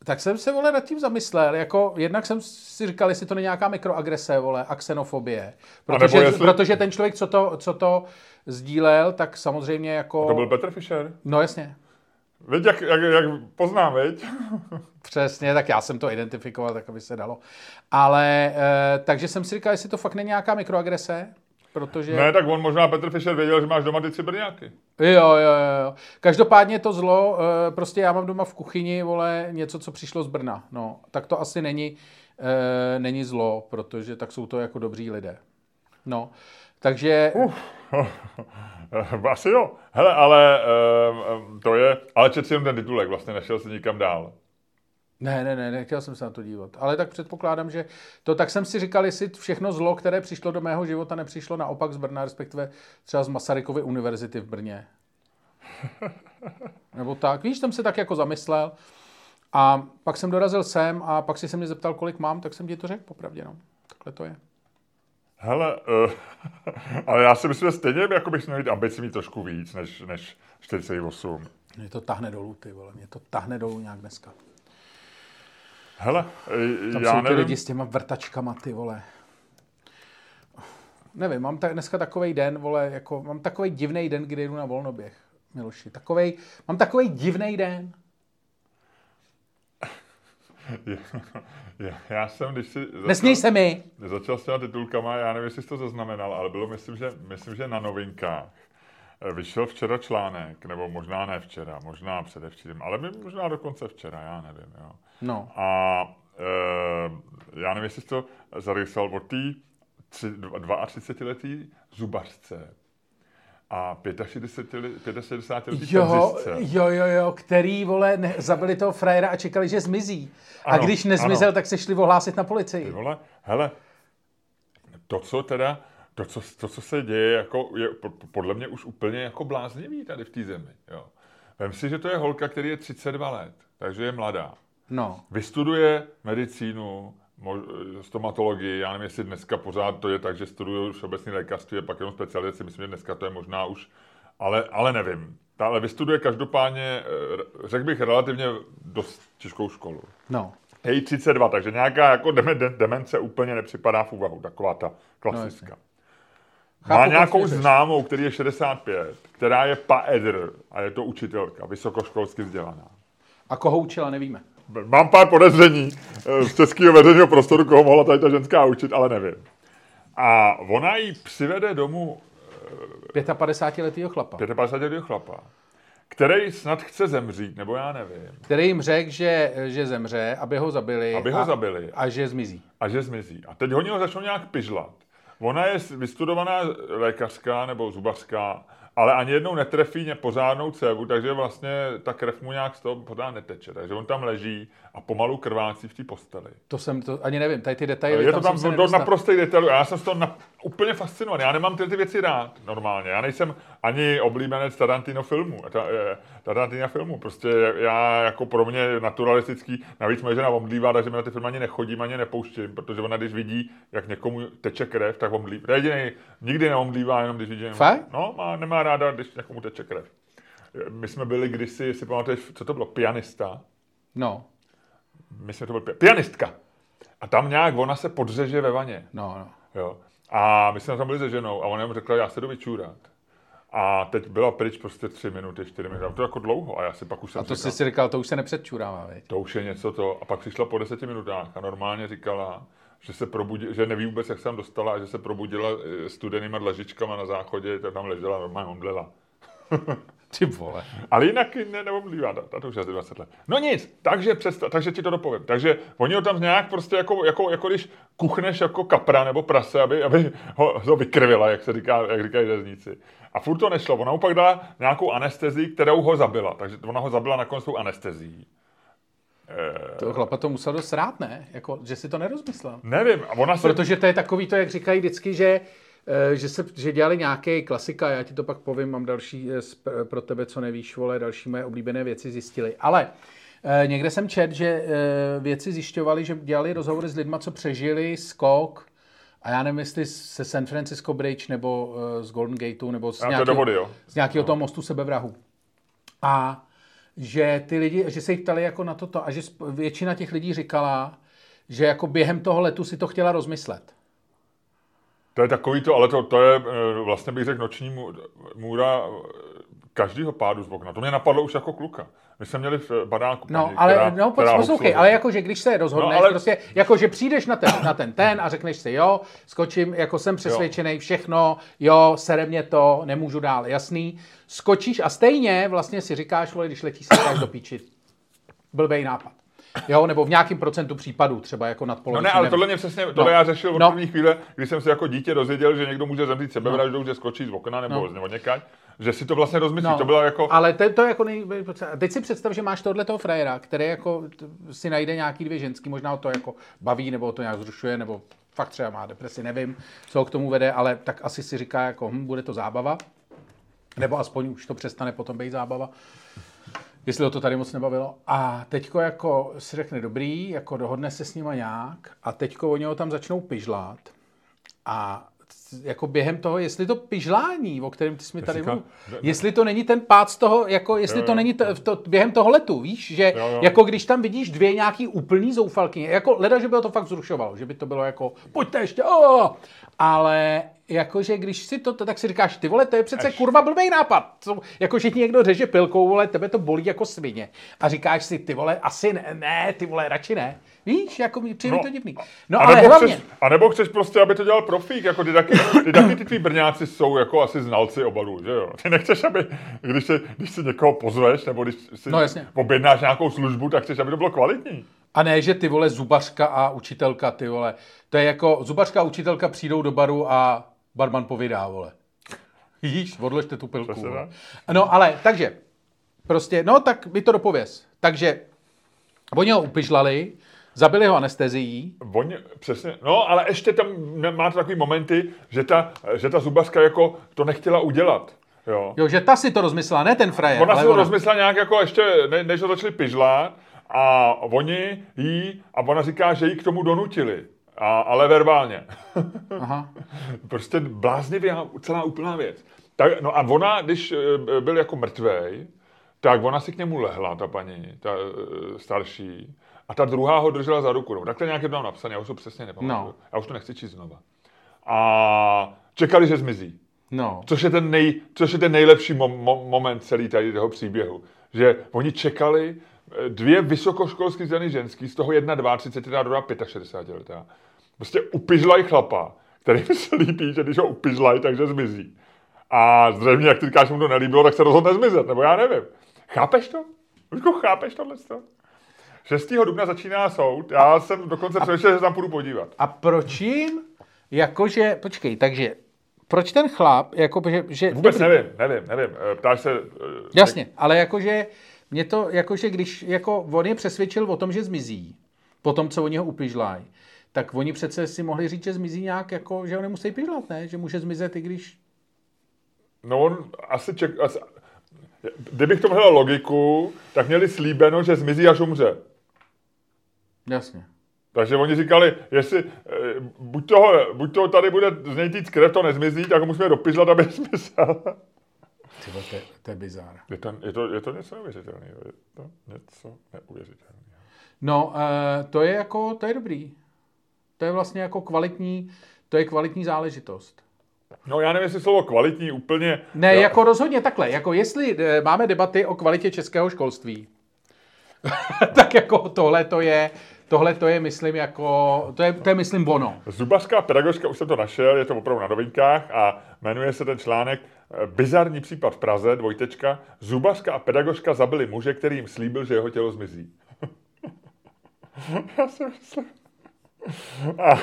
Tak jsem se, vole, nad tím zamyslel. Jako, jednak jsem si říkal, jestli to není nějaká mikroagrese, vole, a xenofobie. Protože, nebo jestli- protože ten člověk, co to, co to sdílel, tak samozřejmě jako... To byl Petr Fischer. No jasně. Víš, jak, jak, jak poznám, viď? Přesně, tak já jsem to identifikoval, tak aby se dalo. Ale, e, takže jsem si říkal, jestli to fakt není nějaká mikroagrese, protože... Ne, tak on možná Petr Fischer věděl, že máš doma ty tři Brňáky. Jo, jo, jo. Každopádně to zlo, eh, prostě já mám doma v kuchyni, vole, něco, co přišlo z Brna. No, tak to asi není, eh, není zlo, protože tak jsou to jako dobří lidé. No, takže, Uh. Asi jo. Hele, ale um, to je, ale čet si jenom ten titulek, vlastně nešel si nikam dál. ne, ne, ne, nechtěl jsem se na to dívat. Ale tak předpokládám, že to, tak jsem si říkal, jestli všechno zlo, které přišlo do mého života, nepřišlo naopak z Brna, respektive třeba z Masarykovy univerzity v Brně. Nebo tak, víš, jsem se tak jako zamyslel. A pak jsem dorazil sem a pak si se mě zeptal, kolik mám, tak jsem ti to řekl popravdě, no. Takhle to je. Hele, uh, ale já si myslím, že stejně jako bych měl mít ambici mít trošku víc než, než 48. Mě to tahne dolů, ty vole, mě to tahne dolů nějak dneska. Hele, Tam já jsou ty nevím, lidi s těma vrtačkama, ty vole. Nevím, mám tak, dneska takový den, vole, jako, mám takový divný den, kdy jdu na volnoběh, Miloši. Takovej, mám takový divný den. Já, já jsem, když si Nesměj se mi. začal s těma titulkama, já nevím, jestli jsi to zaznamenal, ale bylo, myslím, že, myslím, že na novinkách eh, vyšel včera článek, nebo možná ne včera, možná předevčírem, ale možná dokonce včera, já nevím, jo. No, A e, já nevím, jestli jsi to zaregistroval od té 32-letý zubařce a 65 letý jo, penzistce. jo, jo, jo, který, vole, ne, zabili toho frajera a čekali, že zmizí. A Ano, když nezmizel, ano. tak se šli ohlásit na Ty policii. vole, hele, to, co teda, to, co, to, co se děje, jako, je po- podle mě už úplně jako bláznivý tady v té zemi. Jo. Vem si, že to je holka, který je 32 let, takže je mladá. No, Vystuduje medicínu, stomatologii, já nevím, jestli dneska pořád to je tak, že studují všeobecné lékařství a pak jenom specializaci, myslím, že dneska to je možná už, ale, ale nevím. Ta, ale vystuduje každopádně, eh, řekl bych, relativně dost těžkou školu. no. Hej, 32, takže nějaká jako deme- de- demence úplně nepřipadá v úvahu, taková ta klasická. Má Chápu, nějakou proč chceš. známou, který je 65, která je paedr a je to učitelka, vysokoškolsky vzdělaná. A koho učila, nevíme. Mám pár podezření eh, z českého veřejného prostoru, koho mohla tady ta ženská učit, ale nevím. A ona jí přivede domů 55-letýho chlapa, 55 chlapa, který snad chce zemřít, nebo já nevím, který jim řekl, že, že zemře, aby ho zabili. aby ho a, zabili A že zmizí. a že zmizí. A teď oni ho začnou nějak pižlat. Ona je vystudovaná lékařská nebo zubařská, ale ani jednou netrefí ně pořádnou cévu, takže vlastně ta krev mu nějak z toho pořád neteče. Takže on tam leží a pomalu krvácí v té posteli. To jsem to ani nevím, tady ty detaily Je to tam tam jsem se do naprostých detailů. Já jsem z toho na, úplně fascinovaný. Já nemám tyhle ty věci rád normálně. Já nejsem ani oblíbenec Tarantino filmu. Ta, eh, Tarantino filmu. Prostě já jako pro mě naturalistický, navíc moje žena omdlívá, takže mi na ty filmy ani nechodím, ani nepouštím, protože ona když vidí, jak někomu teče krev, tak omdlívá. To je jediný, nikdy neomdlívá, jenom když vidí. Fakt? No, má, nemá ráda, když někomu teče krev. My jsme byli kdysi, si pamatuješ, co to bylo, pianista. No, Myslím, že to byl pi- pianistka. A tam nějak ona se podřeže ve vaně. no, no. Jo. A my jsme tam byli se ženou a ona mu řekla, já se jdu vyčůrat. A teď byla pryč prostě tři minuty, čtyři minuty. To jako dlouho. A já si pak už jsem A to říkal, jsi si říkal, to už se nepředčurává, veď? to už je něco to. A pak přišla po deseti minutách a normálně říkala, že se probudila, že neví vůbec, jak se tam dostala a že se probudila eh, studenýma dlažičkama na záchodě, tak tam ležela, normálně omdlela. Ty vole. Ale jinak ne, neomdlívá, ta, to už asi 20 let. No nic, takže, představ, takže ti to dopovím. Takže oni ho tam nějak prostě jako, jako, jako když kuchneš jako kapra nebo prase, aby, aby ho, ho vykrvila, jak se říká, jak říkají řezníci. A furt to nešlo. Ona mu pak dala nějakou anestezii, kterou ho zabila. Takže ona ho zabila nakonec tou anestezií. To chlapa to musel dost rád, ne? Jako, že si to nerozmyslel. Nevím, a ona se... Protože to je takový to, jak říkají vždycky, že, eh, že, se, že dělali nějaký klasika, já ti to pak povím, mám další eh, sp- pro tebe, co nevíš, vole, další moje oblíbené věci zjistili. Ale eh, někde jsem čet, že eh, věci zjišťovali, že dělali rozhovory s lidma, co přežili skok, a já nevím, jestli se San Francisco Bridge, nebo eh, z Golden Gateu, nebo z nějakého, do vody, jo. z nějakého toho mostu sebevrahu. A že ty lidi, že se jich ptali jako na toto a že většina těch lidí říkala, že jako během toho letu si to chtěla rozmyslet. To je takový to, ale to, to je eh, vlastně bych řekl noční mů- můra eh, každého pádu z okna. To mě napadlo už jako kluka. My jsme měli v baráku No, paní, ale která, no, která poslouchej, ale jakože když se rozhodneš, No, ale- prostě, jakože přijdeš na ten, na ten ten a řekneš si, jo, skočím, jako jsem přesvědčený, všechno, jo, sere mě to, nemůžu dál, jasný, skočíš a stejně vlastně si říkáš, vole, když letíš, říkáš do píči. Blbej nápad. Jo, nebo v nějakém procentu případů, třeba jako nad No polovicí. ne, ale nevím. tohle mě přesně, tohle No. já řešil od No. první chvíle, když jsem se jako dítě dozvěděl, že někdo může zemřít sebevraždou, že skočí z okna nebo No. z někať, že si to vlastně rozmyslí. To bylo jako, Ale to, to jako nej... Teď si představ, že máš tohle toho frajera, který jako si najde nějaký dvě ženský, možná ho to jako baví, nebo to nějak zrušuje, nebo fakt třeba má depresi, nevím, co ho k tomu vede, ale tak asi si říká, jako hm, bude to zábava, nebo aspoň už to přestane potom být zábava, jestli ho to tady moc nebavilo. A teďko jako si řekne dobrý, jako dohodne se s nima nějak a teďko oni ho tam začnou pižlát a jako během toho, jestli to pižlání, o kterém ty jsi mi tady mluvil, jestli to není ten pád z toho, jako jestli Jo, to není to, to, během toho letu, víš, že Jo, jo. jako když tam vidíš dvě nějaký úplný zoufalky, jako leda, že by ho to fakt zrušovalo, že by to bylo jako, pojďte ještě, oh! ale jakože když si to, tak si říkáš, ty vole, to je přece Až. kurva blbej nápad. Co, jakože ti někdo řeže pilkou, vole, tebe to bolí jako svině. A říkáš si, ty vole, asi ne, ne ty vole, radši ne. Víš, jako mi přijde No, to divný. No a ale nebo hlavně, Chceš, a nebo chceš prostě, aby to dělal profík, jako ty taky, ty taky ty tví brňáci jsou jako asi znalci obalů, že jo? Ty nechceš, aby, když, se, když si někoho pozveš, nebo když si No, jasně. objednáš nějakou službu, tak chceš, aby to bylo kvalitní. A ne, že ty vole zubařka a učitelka, ty vole. To je jako zubařka a učitelka přijdou do baru a barman povídá, vole. Vidíš, odložte tu pilku. No ale, takže, prostě, no tak mi to dopověz. Takže, oni ho upižlali, zabili ho anestezií, Oni, přesně, no, ale ještě tam ne- máte takový momenty, že ta, že ta zubařka jako to nechtěla udělat. Jo. jo, že ta si to rozmyslela, ne ten frajer, Ona ale si to ona. rozmyslela nějak jako ještě, ne, než ho začali pižlat a oni jí, a ona říká, že jí k tomu donutili. A, ale verbálně. Aha. prostě bláznivá celá úplná věc. Tak, no a ona, když eh, byl jako mrtvej, tak ona si k němu lehla, ta paní, ta eh, starší, a ta druhá ho držela za ruku. No, takhle nějak je to tam napsané, já už to přesně nepamatuju. No. Já už to nechci číst znova. A čekali, že zmizí. No. Což je ten, nej, což je ten nejlepší mom, mom, moment celý tady toho příběhu. Že oni čekali eh, dvě vysokoškolský ženy ženský, z toho jedna 32, druhá 65 letá. Prostě upižlaj chlapa, který se líbí, že když ho upižlaj, takže zmizí. A zřejmě, jak ty říkáš, mu to nelíbilo, tak se rozhodne zmizet, nebo já nevím. Chápeš to? Luďko, chápeš tohle? 6. dubna začíná soud, já jsem dokonce přemýšlel, že se tam půjdu podívat. A proč jim, jakože, počkej, takže, proč ten chlap, jako, že, že Vůbec nevím, nevím, nevím. Eh, Ptáš se... eh, Jasně, ale jakože mě to, jakože když jako on je přesvědčil o tom, že zmizí, po tom, co oni ho upižlají, tak oni přece si mohli říct, že zmizí nějak, jako, že ho nemusí pižlat, ne? Že může zmizet, i když... No on asi ček... Asi, kdybych to hledal logiku, tak měli slíbeno, že zmizí, až umře. Jasně. Takže oni říkali, jestli eh, buď toho, buď toho tady bude z něj týct krev, to nezmizí, tak ho musíme dopižlat, aby zmizel. Ty to, to je bizár. Je to, je, to, je to něco neuvěřitelného. Je to něco neuvěřitelného. No, uh, to je jako, to je dobrý. To je vlastně jako kvalitní, to je kvalitní záležitost. No já nevím, jestli slovo kvalitní úplně... Ne, já... jako rozhodně takhle. Jako jestli e, máme debaty o kvalitě českého školství, tak jako tohle to je, tohle to je, myslím, jako, to je, to je myslím, ono. Zubařská pedagožka, už jsem to našel, je to opravdu na novinkách a jmenuje se ten článek e, Bizarní případ v Praze, dvojtečka. Zubařka a pedagožka zabili muže, který jim slíbil, že jeho tělo zmizí. já si myslím... A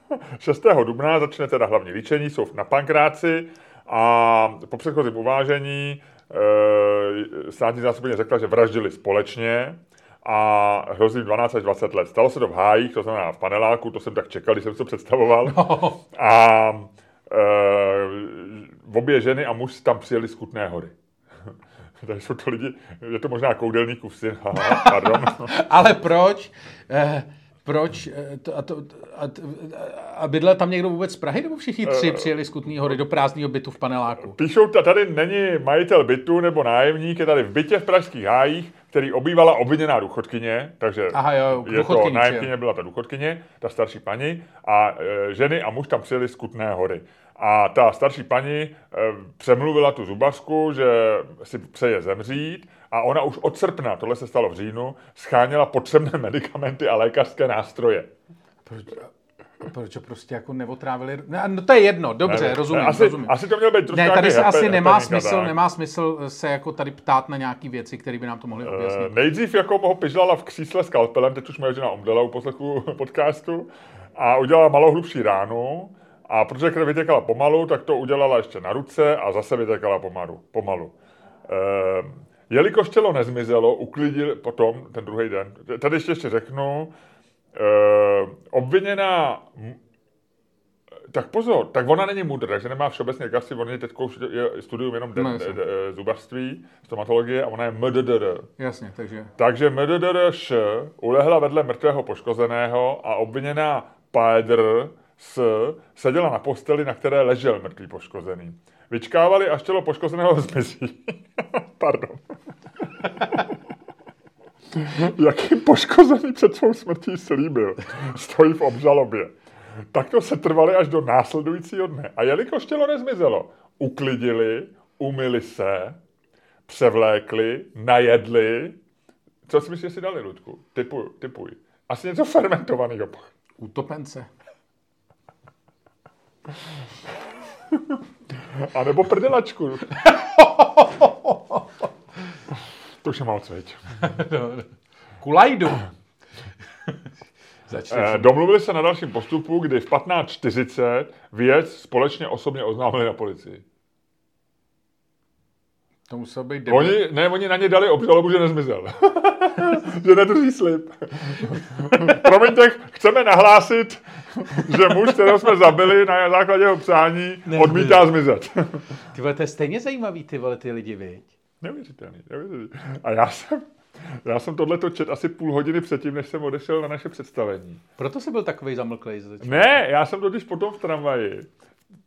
6. dubna začne teda hlavní líčení, jsou na pankráci a po předchozím uvážení e, státní zástupně řekla, že vraždili společně a hrozí 12 až 20 let. Stalo se to v hájích, to znamená v paneláku, to jsem tak čekal, když jsem to představoval. No. A e, obě ženy a muž tam přijeli z Kutné hory. Takže jsou to lidi, je to možná koudelníků syn, pardon. Ale proč? Eh proč? Eh, a, to, a, a bydlel tam někdo vůbec z Prahy, nebo všichni tři uh, přijeli z Kutný hory do prázdného bytu v paneláku? Píšou, tady není majitel bytu nebo nájemník, je tady v bytě v pražských hájích, který obývala obviněná důchodkyně, takže Aha, jo, je to nájemkyně byla ta důchodkyně, ta starší paní, a e, ženy a muž tam přijeli z Kutné hory. A ta starší paní e, přemluvila tu zubařku, že si přeje zemřít a ona už od srpna, tohle se stalo v říjnu, scháněla potřebné medicamenty a lékařské nástroje. Proč, proč prostě jako neotrávili... No to je jedno, dobře, ne, rozumím, asi, rozumím. Asi to mělo být trošku Ne, tady se asi nemá smysl, tak. nemá smysl se jako tady ptát na nějaké věci, které by nám to mohly objasnit. Uh, nejdřív jako ho pižlala v křísle s kalpelem, teď už moje žena omdlela u poslechu podcastu a udělala malou hlubší ránu a protože krev vytěkala pomalu, tak to udělala ještě na ruce a zase vytěkala pomalu. pomalu. Uh, Jelikož tělo nezmizelo, uklidil potom ten druhý den. Tady ještě, ještě řeknu, e, obviněná tak pozor, tak ona není mudr, takže nemá všeobecně kasi, on je teď je studium jenom de, no, de, de, zubařství, stomatologie a ona je MDDR. Jasně, takže... Takže MDDRŠ ulehla vedle mrtvého poškozeného a obviněná Pédr s seděla na posteli, na které ležel mrtvý poškozený. Vyčkávali, až tělo poškozeného zmizí. Pardon. Jakým poškozený před svou smrtí slíbil, stojí v obžalobě. Takto se trvali až do následujícího dne. A jelikož tělo nezmizelo, uklidili, umyli se, převlékli, najedli. Co si myslíš, že si dali, Ludku? Typuj, typuj. Asi něco fermentovaného. Utopence. A nebo prdelačku. to už je moc, veď. Kulajdu. Eh, domluvili se na dalším postupu, kdy v 15.40 věc společně osobně oznámili na policii. To muselo být debil. Oni, ne, oni na ně dali obžalobu, že nezmizel. že nedrží slib. Promiňte, chceme nahlásit, že muž, kterého jsme zabili na základě jeho přání, ne, odmítá zmizet. ty vole, to je stejně zajímavý, ty vole, ty lidi, viď? Neuvěřitelný, neuvěřitelný. A já jsem, já jsem tohleto čet asi půl hodiny předtím, než jsem odešel na naše představení. Proto jsi byl takový zamlklý. Ne, já jsem totiž potom v tramvaji.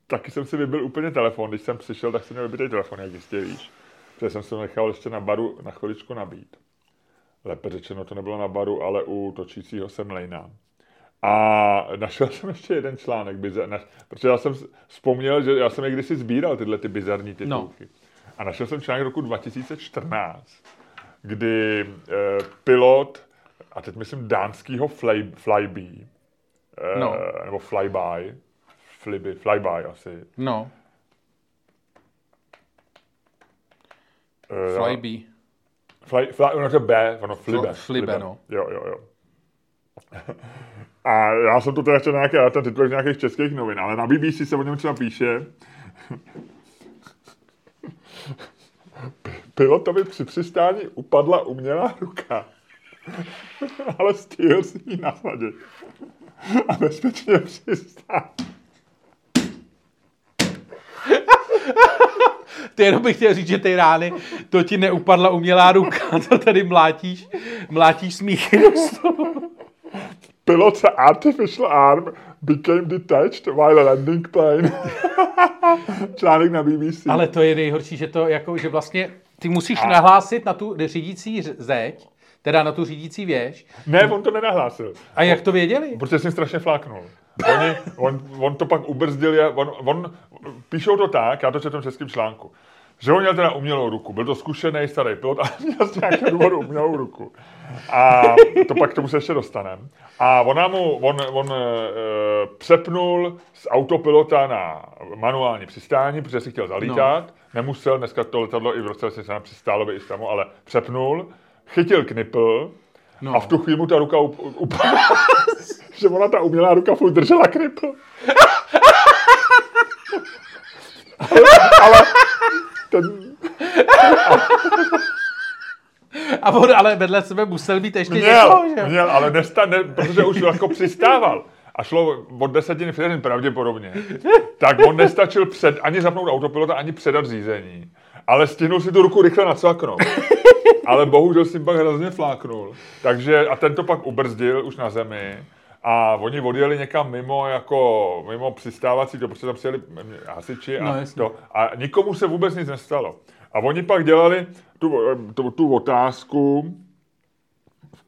Taky jsem si vybil úplně telefon, když jsem přišel, tak jsem měl vybitý telefon, jak jistě víš. Protože jsem se nechal ještě na baru na chviličku nabít. Lépe řečeno, to nebylo na baru, ale u točícího se mlejna. A našel jsem ještě jeden článek, bizar, naš, protože já jsem vzpomněl, že já jsem je kdysi sbíral tyhle ty bizarní titulky. No. A našel jsem článek roku 2014, kdy e, pilot, a teď myslím dánskýho fly, Flyby, e, no. nebo Flyby, Flyby, Flyby asi. No. Flyby. Fly, fly, ono to B, ono Flibe. Flibe, no. Jo, jo, jo. A já jsem to teda chtěl nějaké, ten titul nějakých českých novin, ale na BBC se o něm třeba píše, Pilotovi při přistání upadla umělá ruka, ale stihl si ji nasadit. a bezpečně přistát. Ty jenom bych chtěl říct, že ty rány, to ti neupadla umělá ruka, to tady mlátíš, mlátíš smíchy do stolu. Pilot's artificial arm became detached while landing plane. Článek na BBC. Ale to je nejhorší, že to jako, že vlastně ty musíš a... nahlásit na tu řídící zeď, teda na tu řídící věž. Ne, on to nenahlásil. A jak to věděli? Protože jsem strašně fláknul. Oni, on, on, to pak ubrzdil, on, on, píšou to tak, já to četl v českém článku, že on měl teda umělou ruku. Byl to zkušený starý pilot, ale měl z nějakého důvodu umělou ruku. A to pak k tomu se ještě dostaneme. A ona mu, on, on e, přepnul z autopilota na manuální přistání, protože si chtěl zalítat. No. Nemusel, dneska to letadlo i v roce se přistálo by i samo, ale přepnul, chytil knipl no. a v tu chvíli mu ta ruka upadla. že ona ta umělá ruka furt držela knipl. ale ten... A on ale vedle sebe musel být ještě měl, někoho, že? Měl, ale nesta, ne, protože už jako přistával a šlo od desetiny vteřin pravděpodobně, tak on nestačil před, ani zapnout autopilota, ani předat řízení. Ale stihnul si tu ruku rychle nacvaknout. Ale bohužel si pak hrozně fláknul. Takže, a ten to pak ubrzdil už na zemi. A oni odjeli někam mimo, jako mimo přistávací, to prostě tam přijeli hasiči a, no, to, a nikomu se vůbec nic nestalo. A oni pak dělali tu, tu, tu otázku,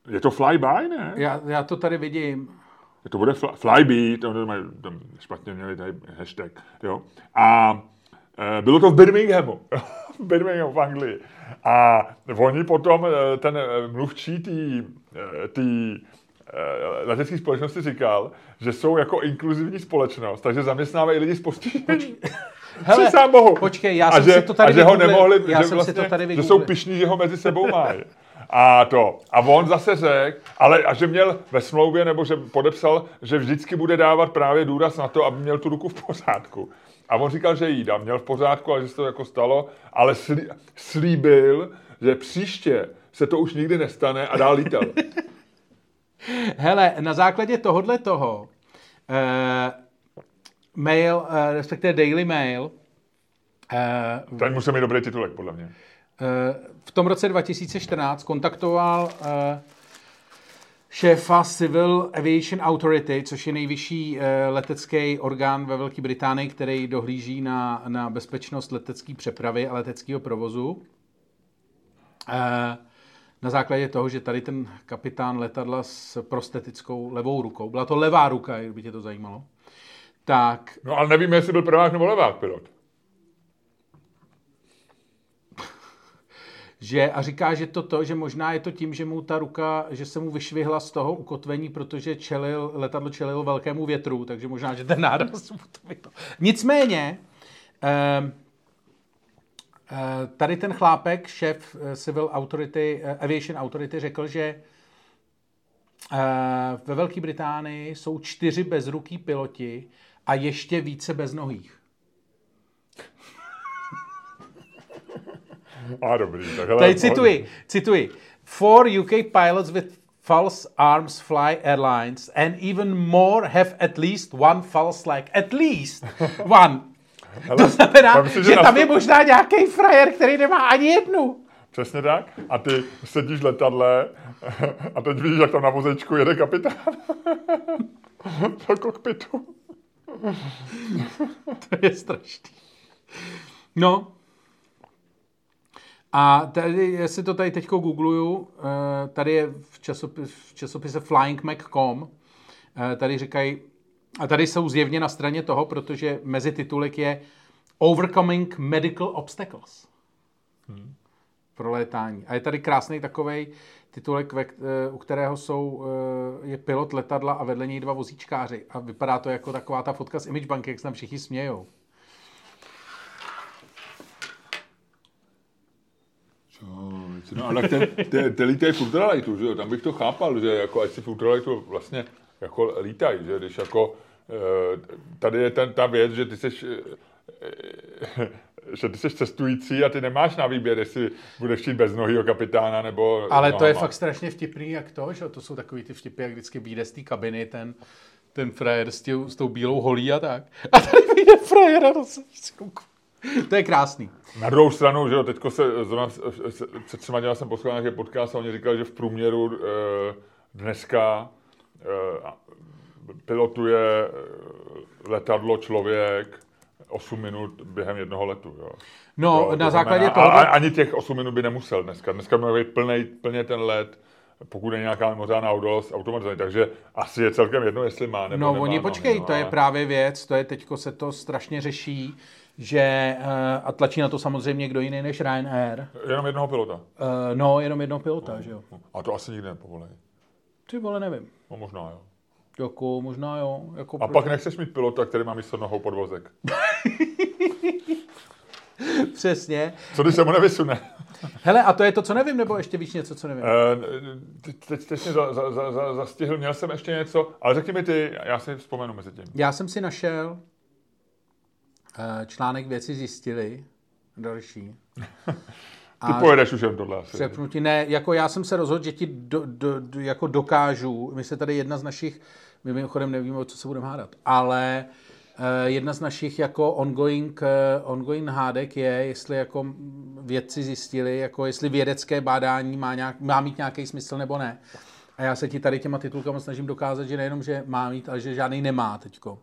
je to flyby, ne? Já, já to tady vidím. To bude fly, flyby, to, to, to špatně měli tady hashtag, jo. A e, bylo to v Birminghamu, v Birminghamu v Anglii. A oni potom, e, ten e, mluvčí tý, tý letecké společnosti říkal, že jsou jako inkluzivní společnost, takže zaměstnávají lidi s postižením. Hele, sám mohu. Počkej, já jsem že, si to tady a že ho nemohli, já že, jsem vlastně, si to tady že jsou pišní, že ho mezi sebou mají. A to. A on zase řekl, ale a že měl ve smlouvě, nebo že podepsal, že vždycky bude dávat právě důraz na to, aby měl tu ruku v pořádku. A on říkal, že jí dá, měl v pořádku, ale že se to jako stalo, ale slí, slíbil, že příště se to už nikdy nestane a dál lítal. Hele, na základě tohohle toho, eh, Mail, uh, respektive Daily Mail. Uh, Ten musí mít dobrý titulek, podle mě. Uh, v tom roce 2014 kontaktoval uh, šéfa Civil Aviation Authority, což je nejvyšší uh, letecký orgán ve Velké Británii, který dohlíží na, na bezpečnost letecké přepravy a leteckého provozu. Uh, na základě toho, že tady ten kapitán letadla s prostetickou levou rukou, byla to levá ruka, kdyby tě to zajímalo, tak... No ale nevím, jestli byl prvák nebo levák pilot. že a říká, že to to, že možná je to tím, že mu ta ruka, že se mu vyšvihla z toho ukotvení, protože čelil, letadlo čelilo velkému větru, takže možná, že ten náraz mu to vyto. Nicméně, eh, tady ten chlápek, šéf eh, Civil Authority, eh, Aviation Authority, řekl, že eh, ve Velké Británii jsou čtyři bezruký piloti, a ještě více beznohých. A dobrý, tak hele, Tady cituji, cituji. Four UK pilots with false arms fly airlines and even more have at least one false leg. At least one. Hele, to znamená, myslím, že, že tam je možná nějaký frajer, který nemá ani jednu. Přesně tak. A ty sedíš v letadle a teď vidíš, jak tam na vozečku jede kapitán do kokpitu. to je strašný. No. A tady, jestli to tady teďko googluju, eh, tady je v, časopis, v časopise flyingmac.com, eh, tady říkají, a tady jsou zjevně na straně toho, protože mezi titulek je Overcoming Medical Obstacles. Hmm. Pro létání. A je tady krásný takový titulek, ve, eh, u kterého jsou, eh, je pilot letadla a vedle něj dva vozíčkáři. A vypadá to jako taková ta fotka z Image Banky, jak se tam všichni smějou. No, ale ten, ten, ten lítají v ultralightu, že jo? Tam bych to chápal, že jako ať si v ultralightu vlastně jako lítají, že když jako tady je ten, ta věc, že ty seš že ty jsi cestující a ty nemáš na výběr, jestli budeš chtít bez nohýho kapitána nebo Ale to je fakt strašně vtipný, jak to, že to jsou takový ty vtipy, jak vždycky vyjde z té kabiny ten, ten frajer s, tě, s tou bílou holí a tak. A tady vyjde frajer a to, to je krásný. Na druhou stranu, že jo, teďko se, zrovna před třema dny jsem poslouchal nějaký podcast a oni říkali, že v průměru e, dneska e, pilotuje letadlo člověk 8 minut během jednoho letu. Jo. No, to, na to základě znamená, toho... Ani těch 8 minut by nemusel dneska. Dneska by být plný, plně ten let pokud je nějaká mimořádná událost automatizovaný. Takže asi je celkem jedno, jestli má nebo No, nemá, oni počkej, no, to je právě věc, to je teďko se to strašně řeší, že uh, a tlačí na to samozřejmě kdo jiný než Ryanair. Jenom jednoho pilota. Uh, no, jenom jednoho pilota, no, že jo. A to asi nikdy nepovolí. Ty vole, nevím. No možná jo. Jako, možná jo. Jako a proč? pak nechceš mít pilota, který má místo nohou podvozek. Přesně. Co když se mu nevysune? Hele, a to je to, co nevím, nebo ještě víš něco, co nevím? Uh, teď, teď mě za, za, za, za, zastihl, měl jsem ještě něco, ale řekni mi ty, já si vzpomenu mezi tím. Já jsem si našel uh, článek Věci zjistili, další. Ty a pojedeš už jen tohle asi. Přepnutí, ne, jako já jsem se rozhodl, že ti do, do, do, jako dokážu, my se tady jedna z našich, my mimochodem nevíme, o co se budeme hádat, ale Eh, jedna z našich jako ongoing, eh, ongoing hádek je, jestli jako vědci zjistili, jako jestli vědecké bádání má, nějak, má mít nějaký smysl nebo ne. A já se ti tady těma titulkama snažím dokázat, že nejenom, že má mít, ale že žádný nemá teďko.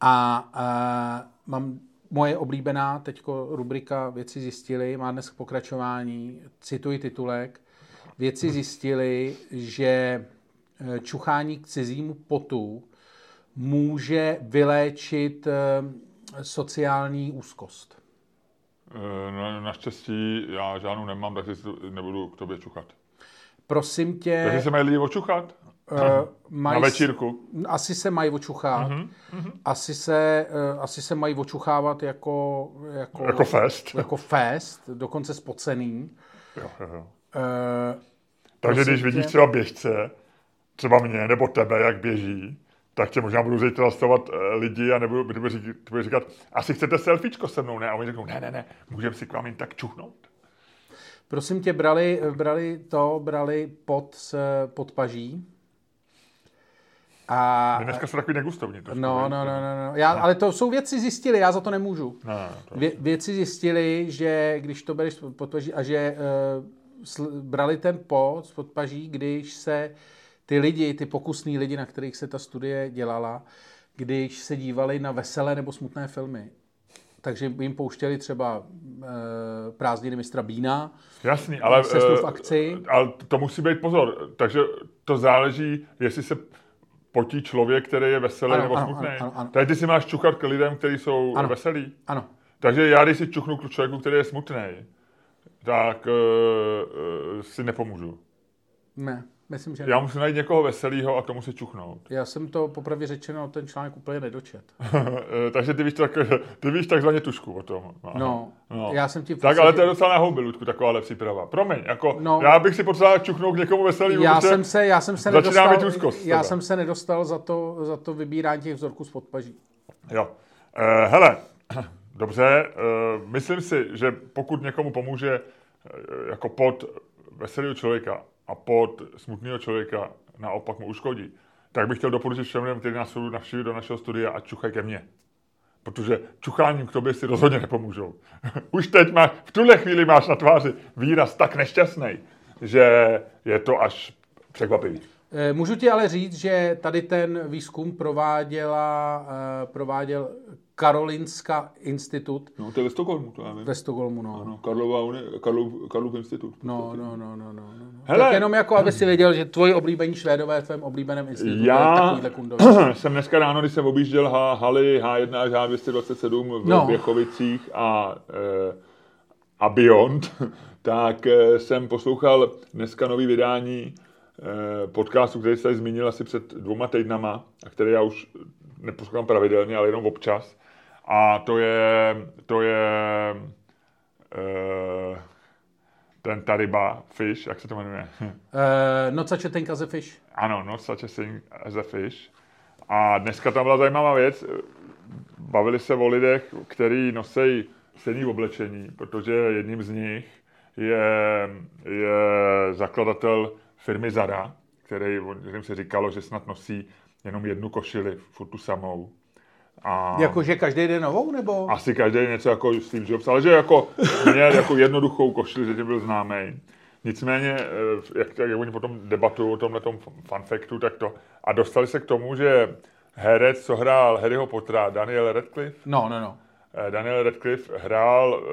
A, a mám moje oblíbená teďko rubrika Věci zjistili, má dnes pokračování, cituji titulek. Věci zjistili, že eh, čuchání k cizímu potu může vyléčit eh, sociální úzkost? Eh, no, naštěstí já žádnou nemám, takže nebudu k tobě čuchat. Prosím tě... Takže se mají lidi očuchat? Uh, maj, Na večírku? Asi se mají očuchat. Uh-huh, uh-huh. Asi, se, uh, asi se mají očuchávat jako... Jako, jako fest. Jako fest, dokonce spocený. Jo, jo, jo. Uh, takže když vidíš tě... třeba běžce, třeba mě nebo tebe, jak běží, tak tě možná budu zítra zastavovat uh, lidi a nebudu, budu říkat, budu říkat, asi chcete selfiečko se mnou, ne? A oni řeknou, ne, ne, ne, můžeme si k vám jen tak čuchnout. Prosím tě, brali, brali to, brali pod, pod paží. A, dneska jsou takový negustovní. No, no, no, no, no. Já, ale to jsou věci zjistili, já za to nemůžu. No, to... Vě, věci zjistili, že když to bereš pod paží a že uh, sl, brali ten pod pod paží, když se uh, ty lidi, ty pokusní lidi, na kterých se ta studie dělala, když se dívali na veselé nebo smutné filmy, takže jim pouštěli třeba e, prázdniny mistra Bína. Jasný, ale, sestru v eh, akci. ale to musí být pozor. Takže to záleží, jestli se potí člověk, který je veselý ano, nebo ano, smutný. Ano, ano, ano. Tady ty si máš čuchat k lidem, kteří jsou ano, veselí. Ano. Takže já, když si čuchnu k člověku, který je smutný, tak uh, uh, si nepomůžu. Ne. Myslím, že Já musím najít někoho veselého a tomu si čuchnout. Já jsem to popravdě řečeno ten článek úplně nedočet. Eh, takže ty víš, tak, ty víš takzvaně tušku o tom. No, no, já jsem ti... Tak ale to je docela na houby, Ludku, taková příprava. Promiň, jako no, já bych si potřeboval čuchnout k někomu veselého. Já jsem se, já jsem se nedostal, úzkost, já jsem se nedostal za to, za to vybírání těch vzorků z podpaží. Jo. Uh, hele, dobře, uh, myslím si, že pokud někomu pomůže uh, jako pod veselého člověka, a pod smutného člověka naopak mu uškodí, tak bych chtěl doporučit všem lidem, kteří nás navštíví do našeho studia a čuchají ke mně. Protože čucháním k tobě si rozhodně nepomůžou. Už teď máš, v tuhle chvíli máš na tváři výraz tak nešťastný, že je to až překvapivý. Eh, můžu ti ale říct, že tady ten výzkum prováděla, eh, prováděl Karolinska institut. No, to je ve Stockholmu, to já vím. Ve Stockholmu, no. Ano, Karlova, uni, Karlov, Karlov institut. No, no, no, no, no, no. Hele. Tak jenom jako, aby si věděl, že tvoji oblíbení Švédové v tvém oblíbeném institutu já jsem dneska ráno, když jsem objížděl H, haly H1 až H227 v no. Běchovicích a, e, a Beyond, tak e, jsem poslouchal dneska nový vydání e, podcastu, který jste zmínil asi před dvouma týdnama, a který já už neposlouchám pravidelně, ale jenom občas. A to je, to je uh, ten Tariba Fish, jak se to jmenuje? Uh, not such a thing as a fish. Ano, Not such a thing as a fish. A dneska tam byla zajímavá věc. Bavili se o lidech, kteří nosí stejný oblečení, protože jedním z nich je, je zakladatel firmy Zara, který, kterým se říkalo, že snad nosí jenom jednu košili, furt tu samou. A Jakože každý den novou, nebo? asi každý něco jako Steve Jobs, ale že jako měl jako jednoduchou košili, že tím byl známý. Nicméně, eh, jak, jak oni potom debatují o tomhle fun factu, tak to. A dostali se k tomu, že herec, co hrál Harryho Pottera, Daniel Radcliffe, No, no, no. Eh, Daniel Radcliffe hrál eh,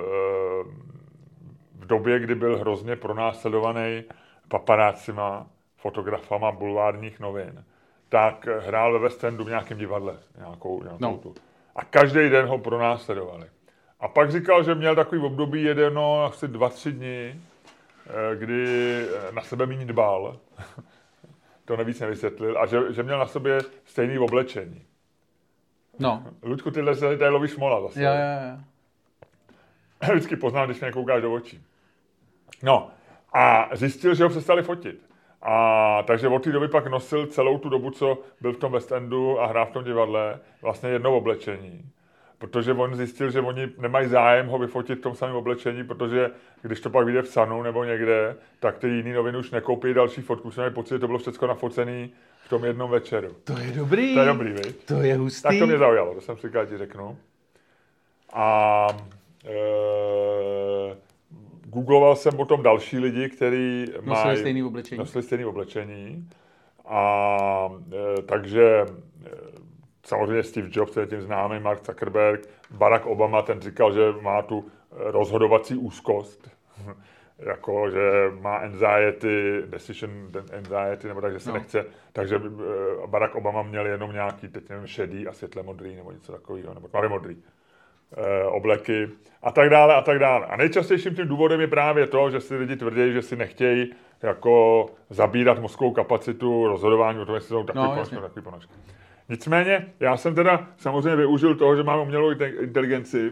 v době, kdy byl hrozně pronásledovaný paparácima, fotografama bulvárních novin, tak hrál ve West Endu v nějakém divadle. Nějakou, nějakou No. tu. A každý den ho pronásledovali. A pak říkal, že měl takový období jedno, asi dva, tři dny, eh, kdy eh, na sebe méně dbal. to nevíc nevysvětlil. A že, že měl na sobě stejný oblečení. No. Ludku, tyhle se tady lovíš mola zase. Jo, jo, jo. Vždycky poznám, když mě koukáš do očí. No a zjistil, že ho přestali fotit. A takže od té doby pak nosil celou tu dobu, co byl v tom West Endu a hrál v tom divadle, vlastně jedno oblečení. Protože on zjistil, že oni nemají zájem ho vyfotit v tom samém oblečení, protože když to pak vyjde v Sanu nebo někde, tak ty jiný noviny už nekoupí další fotku. Mají pocit, že to bylo všechno nafocený v tom jednom večeru. To je dobrý. To je dobrý, viď? To je hustý. Tak to mě zaujalo, to jsem si ti řeknu. A e, googloval jsem potom další lidi, kteří Nosili mají... stejný oblečení. Nosili stejný oblečení. A e, takže e, samozřejmě Steve Jobs, je tím známý, Mark Zuckerberg, Barack Obama, ten říkal, že má tu rozhodovací úzkost. jako, že má anxiety, decision anxiety, nebo tak, že se No. nechce, takže eh, Barack Obama měl jenom nějaký, teď nevím, šedý a světle modrý, nebo něco takového, nebo tmavě modrý obleky a tak dále a tak dále. A nejčastějším tím důvodem je právě to, že si lidi tvrdí, že si nechtějí jako zabírat mozkovou kapacitu rozhodování o tom, jestli jsou takový No, no, jasně. ponožky, takový ponožky. Nicméně, já jsem teda samozřejmě využil toho, že mám umělou inte- inteligenci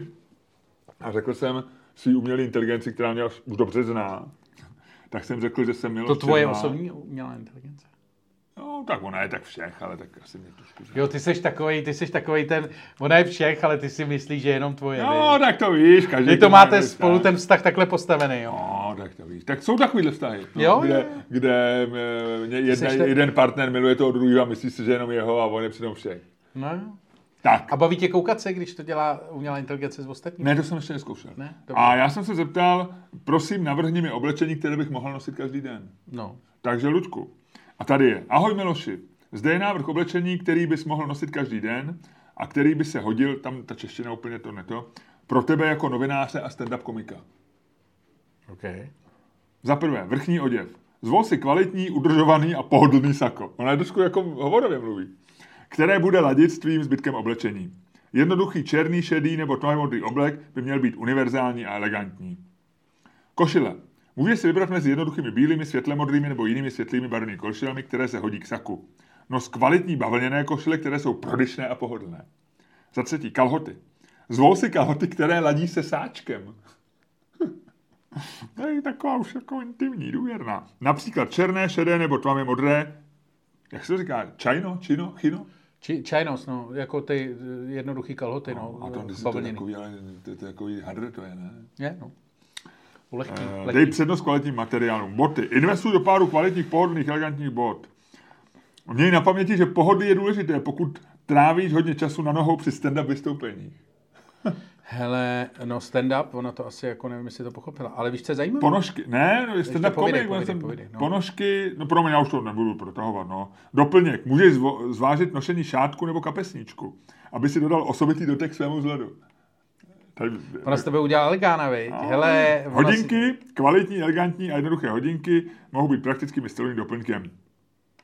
a řekl jsem svý umělé inteligenci, která mě už už dobře zná, tak jsem řekl, že jsem měl To tvoje osobní umělá inteligence. No, tak ona je tak všech, ale tak asi mě trošku. Jo, ty jsi takový, ty jsi takový ten, ona je všech, ale ty si myslíš, že je jenom tvoje. No, viď? tak to víš, každý Vy to má máte spolu ten vztah takhle postavený, jo? No, tak to víš. Tak jsou takovýhle vztahy. No, Jo, kde, kde eh, jedna, Jseš tak- jeden partner miluje toho druhého a myslí si, že jenom jeho a on je přitom všech. No. jo. Tak. A baví tě koukat se, když to dělá umělá inteligence s ostatními? Ne, to jsem ještě neskoušel. Ne? Dobře. A já jsem se zeptal, prosím, navrhni mi oblečení, které bych mohl nosit každý den. No. Takže, Luďku, a tady je. Ahoj Miloši, zde je návrh oblečení, který bys mohl nosit každý den a který by se hodil, tam ta čeština úplně to neto, pro tebe jako novináře a stand-up komika. Okay. Za prvé, vrchní oděv. Zvol si kvalitní, udržovaný a pohodlný sako. Ona je trošku jako hovorově mluví. Které bude ladit s tvým zbytkem oblečení. Jednoduchý černý, šedý nebo tmavě modrý oblek by měl být univerzální a elegantní. Košile. Můžeš si vybrat mezi jednoduchými bílými, světle modrými nebo jinými světlými barevnými košilemi, které se hodí k saku. Nos kvalitní bavlněné košile, které jsou prodyšné a pohodlné. Za třetí, kalhoty. Zvol si kalhoty, které ladí se sáčkem. To je taková už jako intimní, důvěrná. Například černé, šedé nebo tmavě modré. Jak se to říká? Čajno? Čino? Chino? Či, čajnos, no, jako ty eh, jednoduchý kalhoty, no, A to, to je bavlněný. takový, ale to, to je takový hadr, to je, ne? Je, no. Lehký, Eh, lehký. Dej přednost kvalitním materiálům. Boty. Investuj do páru kvalitních, pohodlných, elegantních bot. Měj na paměti, že pohodlí je důležité, pokud trávíš hodně času na nohou při stand-up vystoupeních. Hele, no stand-up, ona to asi jako nevím, jestli to pochopila, ale víš, co je zajímavé? Ponožky, ne, no, stand-up povídej, komik, povídej, jsem- povídej, no. ponožky, no pro mě já už to nebudu protahovat, no. Doplněk, můžeš zvo, zvážit nošení šátku nebo kapesníčku, aby si dodal osobitý dotek svému vzhledu. Tady, Ona z tebe udělala elegána, viď? Hele, hodinky, kvalitní, elegantní a jednoduché hodinky mohou být praktickým stylovým doplňkem.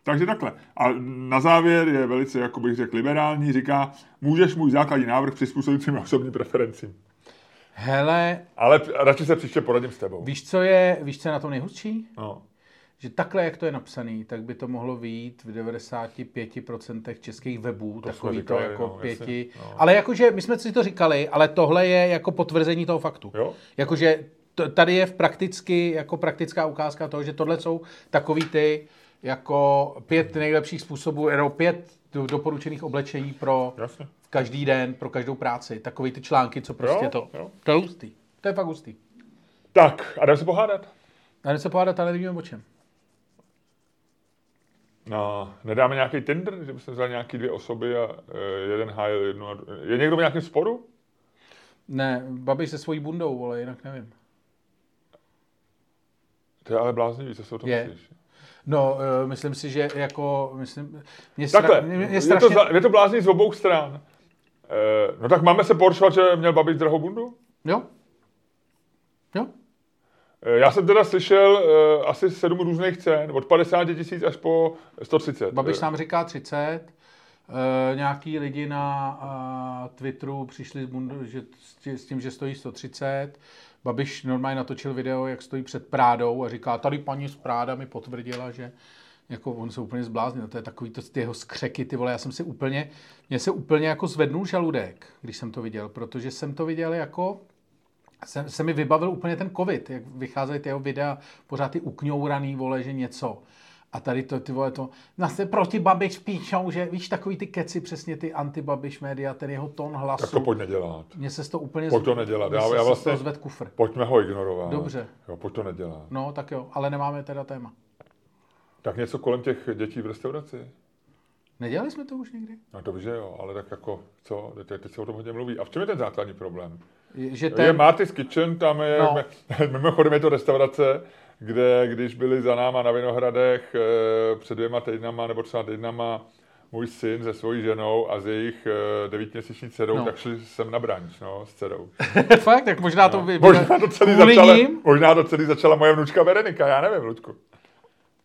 Takže takhle. A na závěr je velice, jako bych řekl, liberální. Říká, můžeš můj základní návrh přizpůsobit svým osobním preferencím. Si, hele, Ale radši se příště poradím s tebou. víš, co je, víš, co je na tom nejhustší? No. Že takhle, jak to je napsaný, tak by to mohlo vyjít v 95% českých webů, jsme takový říkali, to jako no, jasně, pěti. no. Ale jakože, my jsme si to říkali, ale tohle je jako potvrzení toho faktu. Jo? Jakože tady je v prakticky, jako praktická ukázka toho, že tohle jsou takový ty jako pět nejlepších způsobů, nebo pět do- doporučených oblečení pro Jasně. každý den, pro každou práci. Takový ty články, co prostě Jo, to. jo. To je hustý. To je fakt hustý. Tak, a jdeme se pohádat. A se pohádat, ale nevíme o čem. No, nedáme nějaký tender, že bychom vzali nějaký dvě osoby a uh, jeden hájil jednu a... Je někdo v nějakém sporu? Ne, Babiš se svojí bundou, ale jinak nevím. To je ale bláznivý, co se o tom Je. myslíš? No, uh, myslím si, že jako, myslím, mě, Takhle, mě, mě je, strašně... to, za- je to bláznivý z obou stran. Uh, no tak máme se poršovat, že měl Babiš drahou bundu? Jo? Jo? Eh, Já jsem teda slyšel uh, asi sedm různých cen, od 50 tisíc až po 130. Babiš Eh, nám říká 30, uh, nějaký lidi na uh, Twitteru přišli že, s tím, že stojí 130. Babiš normálně natočil video, jak stojí před Prádou a říká, tady paní z Práda mi potvrdila, že jako on se úplně zbláznil, to je takový to, ty jeho skřeky, ty vole, já jsem si úplně, mě se úplně jako zvednul žaludek, když jsem to viděl, protože jsem to viděl jako, se, se mi vybavil úplně ten covid, jak vycházely ty jeho videa, pořád ty ukňouraný, vole, že něco. A tady to, ty vole, to, zase proti Babiš píšou, že víš, takový ty keci, přesně ty anti-Babiš média, ten jeho tón hlasu. Tak to pojď nedělat. Mně se to úplně... Pojď to nedělat. Já, se já vlastně, toho zved kufr. pojďme ho ignorovat. Dobře. Jo, pojď to nedělat. No, tak jo, ale nemáme teda téma. Tak něco kolem těch dětí v restauraci. Nedělali jsme to už někdy? No že jo, ale tak jako, co, teď, teď se o tom hodně mluví. A v čem je ten základní problém? Je- Že Ten... Je. Marty's Kitchen, tam je, No. no. mimochodem je to restaurace, kde když byli za náma na Vinohradech eh, před dvěma týdnama nebo třeba týdnama můj syn se svojí ženou a s jejich eh, devítiměsíční dcerou, No. no. tak šli sem na branč, no, s dcerou. Fakt, tak možná to by... Možná to celý začala, ním? možná to celý začala moje vnučka Veronika, já nevím, Ludku.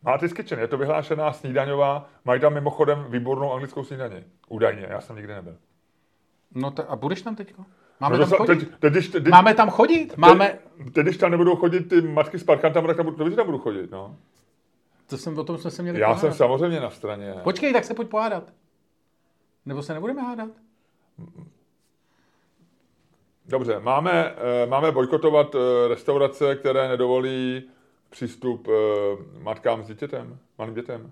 Marty's Kitchen, je to vyhlášená snídaňová, mají tam mimochodem výbornou anglickou snídaně. Údajně, já jsem nikdy nebyl. No ta, a budeš tam teďko? Máme No tam chodit? teď, teď, když, teď, Máme tam chodit? Máme... Teď, teď, když tam nebudou chodit ty matky s parkantama, tak tam, to tam budu chodit, no. To jsem, o tom jsme se měli Já pohádat. jsem samozřejmě na straně. Počkej, tak se pojď pohádat. Nebo se nebudeme hádat? Dobře, máme, eh, máme bojkotovat eh, restaurace, které nedovolí přístup eh, matkám s dítětem, malým dětem.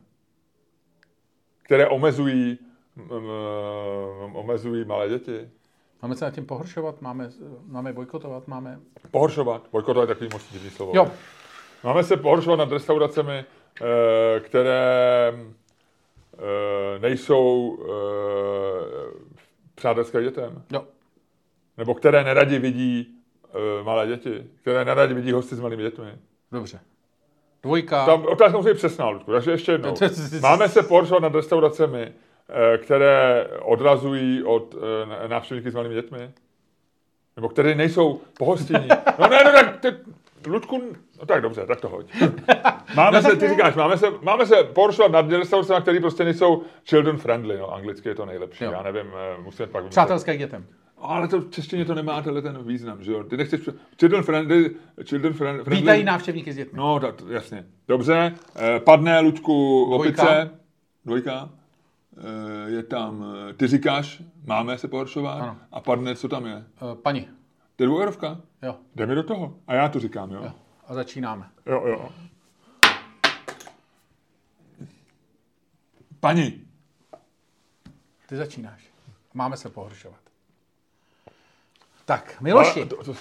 Které omezují, mm, mm, omezují malé děti. Máme se nad tím pohoršovat? Máme, máme bojkotovat? Máme... Pohoršovat. Bojkotovat je takový moc divný slovo. Jo, Máme se pohoršovat nad restauracemi, eh, které eh, nejsou eh, přátelské dětem. jo. Nebo které neradi vidí malé děti, které neradi vidí hosty s malými dětmi. Dobře. Dvojka. Tam otázka musí být přesná, Ludku, takže ještě jednou. Máme se pohoršovat nad restauracemi, které odrazují od eh, návštěvníky s malými dětmi? Nebo které nejsou pohostinní? No ne, no tak, ty, Ludku, no tak dobře, tak to hoď. Máme No se, ty říkáš, máme se, máme se pohoršovat nad restauracemi, které prostě nejsou children friendly, no anglicky je to nejlepší, Jo. já nevím, eh, musíme pak... Přátelské k dětem. Ale to v češtině to nemá tenhle ten význam, že jo? Ty nechceš... Children friendly... Children friendly... Vítají návštěvníky s dětmi. No, tak, jasně. Dobře. Eh, padne Dvojka. opice. Dvojka. Eh, je tam... eh, Ty říkáš, máme se pohoršovat. Ano. A padne, co tam je? Paní. To je dvoueurovka. Jo. Jde mi do toho. A já to říkám, jo? jo. A začínáme. Jo, jo. Pani, Ty začínáš. Máme se pohoršovat. Tak, Miloši, Ale to- to-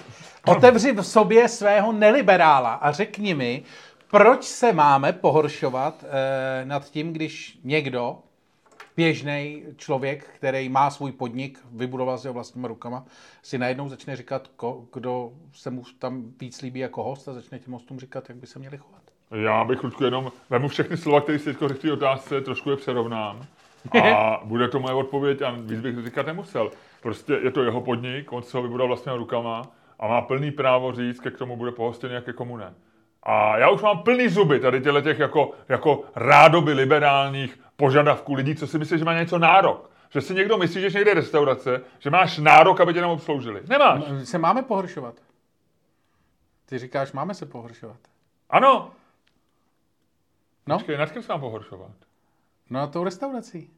otevři v sobě svého neliberála a řekni mi, proč se máme pohoršovat eh, nad tím, když někdo, běžný člověk, který má svůj podnik, vybudoval si ho vlastníma rukama, si najednou začne říkat, ko, kdo se mu tam víc líbí jako host a začne těm hostům říkat, jak by se měli chovat. Já bych, Ludku, jenom vemu všechny slova, které si teď řekl v té otázce, trošku je přerovnám. A bude to moje odpověď a víc bych říkat nemusel. Prostě je to jeho podnik, on se ho vybudal vlastníma rukama a má plný právo říct, ke k tomu bude pohostěný, jak ke komu ne. A já už mám plný zuby tady těchto těch jako, jako rádoby liberálních požadavků lidí, co si myslí, že má něco nárok. Že si někdo myslí, že někde restaurace, že máš nárok, aby tě tam obsloužili. Nemáš. Se máme pohoršovat. Ty říkáš, máme se pohoršovat. Ano. No, Počkej, nad kým se mám pohoršovat? no a tou restaurací.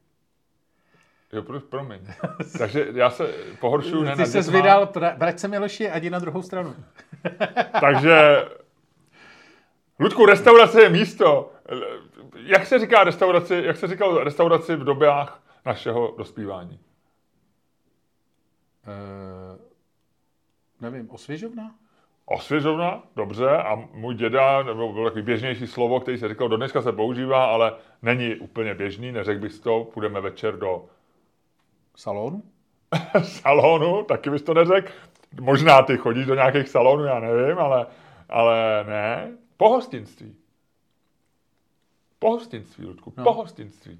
Jo, pro, promiň. Takže já se pohoršuju Ty se dětma. vydal, vrať se Miloši a jdi na druhou stranu. Takže, Ludku, restaurace je místo. Jak se říká restauraci, jak se říkalo restauraci v dobách našeho dospívání? Uh, nevím, osvěžovna? Osvěžovna, dobře, a můj děda, nebo bylo takový běžnější slovo, který se říkal, do dneska se používá, ale není úplně běžný, neřekl bys to, půjdeme večer do Salonu? salonu, taky bys to neřekl. Možná ty chodíš do nějakých salonů, já nevím, ale, ale ne. Pohostinství. Pohostinství, Ludku, no. pohostinství.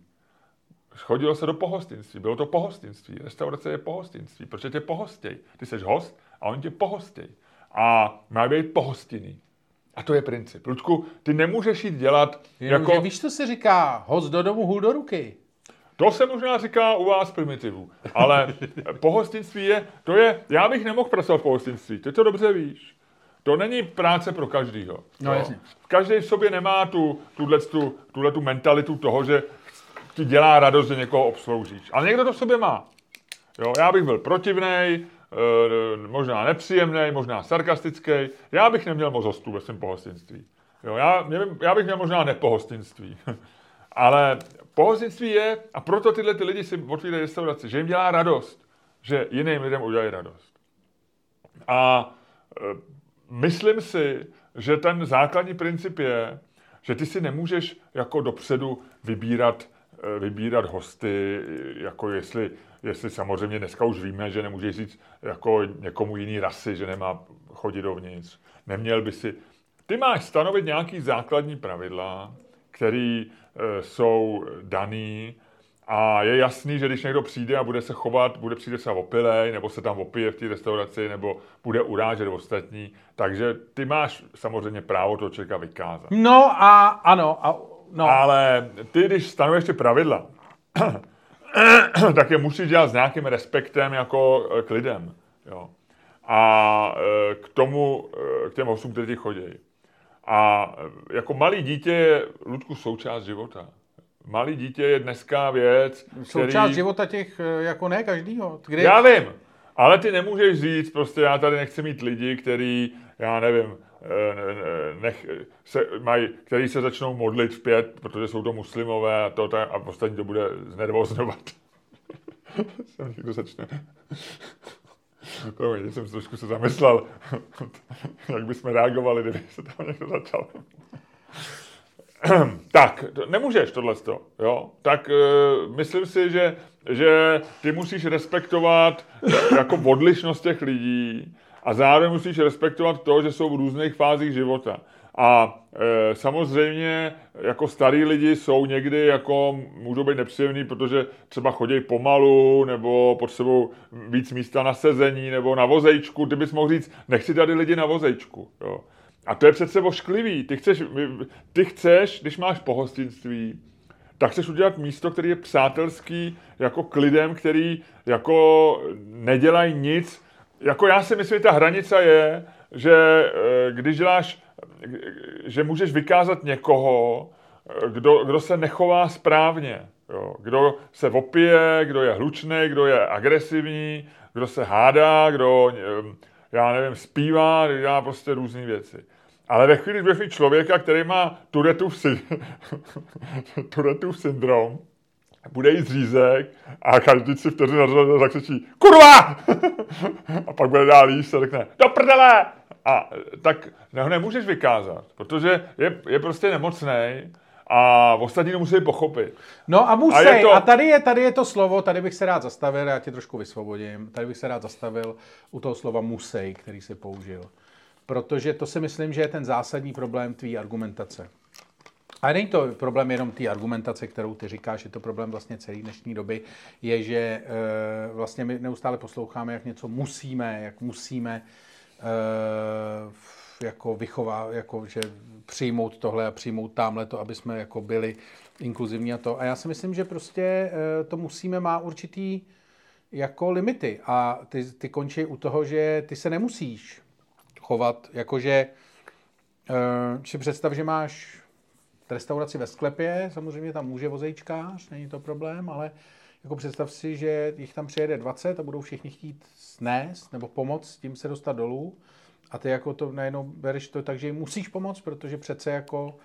Chodilo se do pohostinství, bylo to pohostinství. Restaurace je pohostinství, protože tě pohostěj. Ty jsi host a oni tě pohostěj. A má být pohostinný. A to je princip. Ludku, ty nemůžeš jít dělat Jenom, jako... víš, co se říká? Host do domu, hůl do ruky. To se možná říká u vás primitivů, ale pohostinství je, to je, já bych nemohl pracovat v pohostinství, ty to dobře víš. To není práce pro každýho. No, jasně. Každý v sobě nemá tu, tuhle, tu, tuhle tu mentalitu toho, že ti dělá radost, že někoho obsloužíš. Ale někdo to v sobě má. Jo, já bych byl protivnej, e, možná nepříjemný, možná sarkastický. Já bych neměl moc hostů ve svém pohostinství. Jo, já, mě, já bych měl možná nepohostinství. Ale pohostinství je, a proto tyhle ty lidi si otvírají restauraci, že jim dělá radost, že jiným lidem udělají radost. A e, myslím si, že ten základní princip je, že ty si nemůžeš jako dopředu vybírat, e, vybírat hosty, jako jestli, jestli samozřejmě dneska už víme, že nemůžeš říct jako někomu jiný rasy, že nemá chodit dovnitř. Neměl by si... Ty máš stanovit nějaký základní pravidla, který e, jsou daný a je jasný, že když někdo přijde a bude se chovat, bude přijde se opilej, nebo se tam opije v té restauraci, nebo bude urážet ostatní, takže ty máš samozřejmě právo toho člověka vykázat. No a ano, a, no. Ale ty, když stanovuješ ty pravidla, tak je musíš dělat s nějakým respektem jako k lidem. Jo. A e, k tomu, e, k těm hostům, kteří ti chodí. A jako malý dítě je, Ludku, součást života. Malý dítě je dneska věc, který... Součást života těch, eh, jako ne každýho. Kdy... Já vím, ale ty nemůžeš říct, prostě já tady nechci mít lidi, který, já nevím, eh, nech, se, maj, který se začnou modlit v pět, protože jsou to muslimové a, to, a ostatní to bude znervoznovat. Jsem někdo začne. Promiň, jsem trošku se zamyslel, jak bychom reagovali, kdyby se tam někdo začal. tak, nemůžeš tohle jo? Tak uh, myslím si, že, že ty musíš respektovat jako odlišnost těch lidí a zároveň musíš respektovat to, že jsou v různých fázích života. A e, samozřejmě jako starý lidi jsou někdy jako, můžou být nepříjemný, protože třeba chodí pomalu, nebo potřebují víc místa na sezení, nebo na vozejčku. Ty bys mohl říct, nechci tady lidi na vozejčku. Jo. A to je přece ošklivý. Ty chceš, ty chceš, když máš pohostinství, tak chceš udělat místo, který je přátelský jako k lidem, který jako nedělají nic. Jako já si myslím, že ta hranice je, že e, když děláš že můžeš vykázat někoho, kdo, kdo se nechová správně. Jo. Kdo se opije, kdo je hlučný, kdo je agresivní, kdo se hádá, kdo, já nevím, zpívá, dělá prostě různé věci. Ale ve chvíli, kdy člověka, který má Turetův, sy- Turetův syndrom, bude jít zřízek a každý si vteřinu zakřičí KURVA! a pak bude dál jíst a řekne DO PRDELE! A tak ho nemůžeš vykázat, protože je, je prostě nemocný a ostatní to musí pochopit. No a musí. A, to... a tady, je, tady je to slovo, tady bych se rád zastavil, já tě trošku vysvobodím, tady bych se rád zastavil u toho slova musej, který si použil. Protože to si myslím, že je ten zásadní problém tvý argumentace. A není to problém jenom té argumentace, kterou ty říkáš, je to problém vlastně celé dnešní doby, je, že e, vlastně my neustále posloucháme, jak něco musíme, jak musíme e, jako vychová, jako že přijmout tohle a přijmout tamhle to, aby jsme jako byli inkluzivní a to. A já si myslím, že prostě e, to musíme má určitý jako limity a ty, ty končí u toho, že ty se nemusíš chovat, jakože e, si představ, že máš restauraci ve sklepě, samozřejmě tam může vozejčkář, není to problém, ale jako představ si, že jich tam přijede 20 a budou všichni chtít snést nebo pomoct s tím se dostat dolů. A ty jako to najednou bereš to tak, že jim musíš pomoct, protože přece jako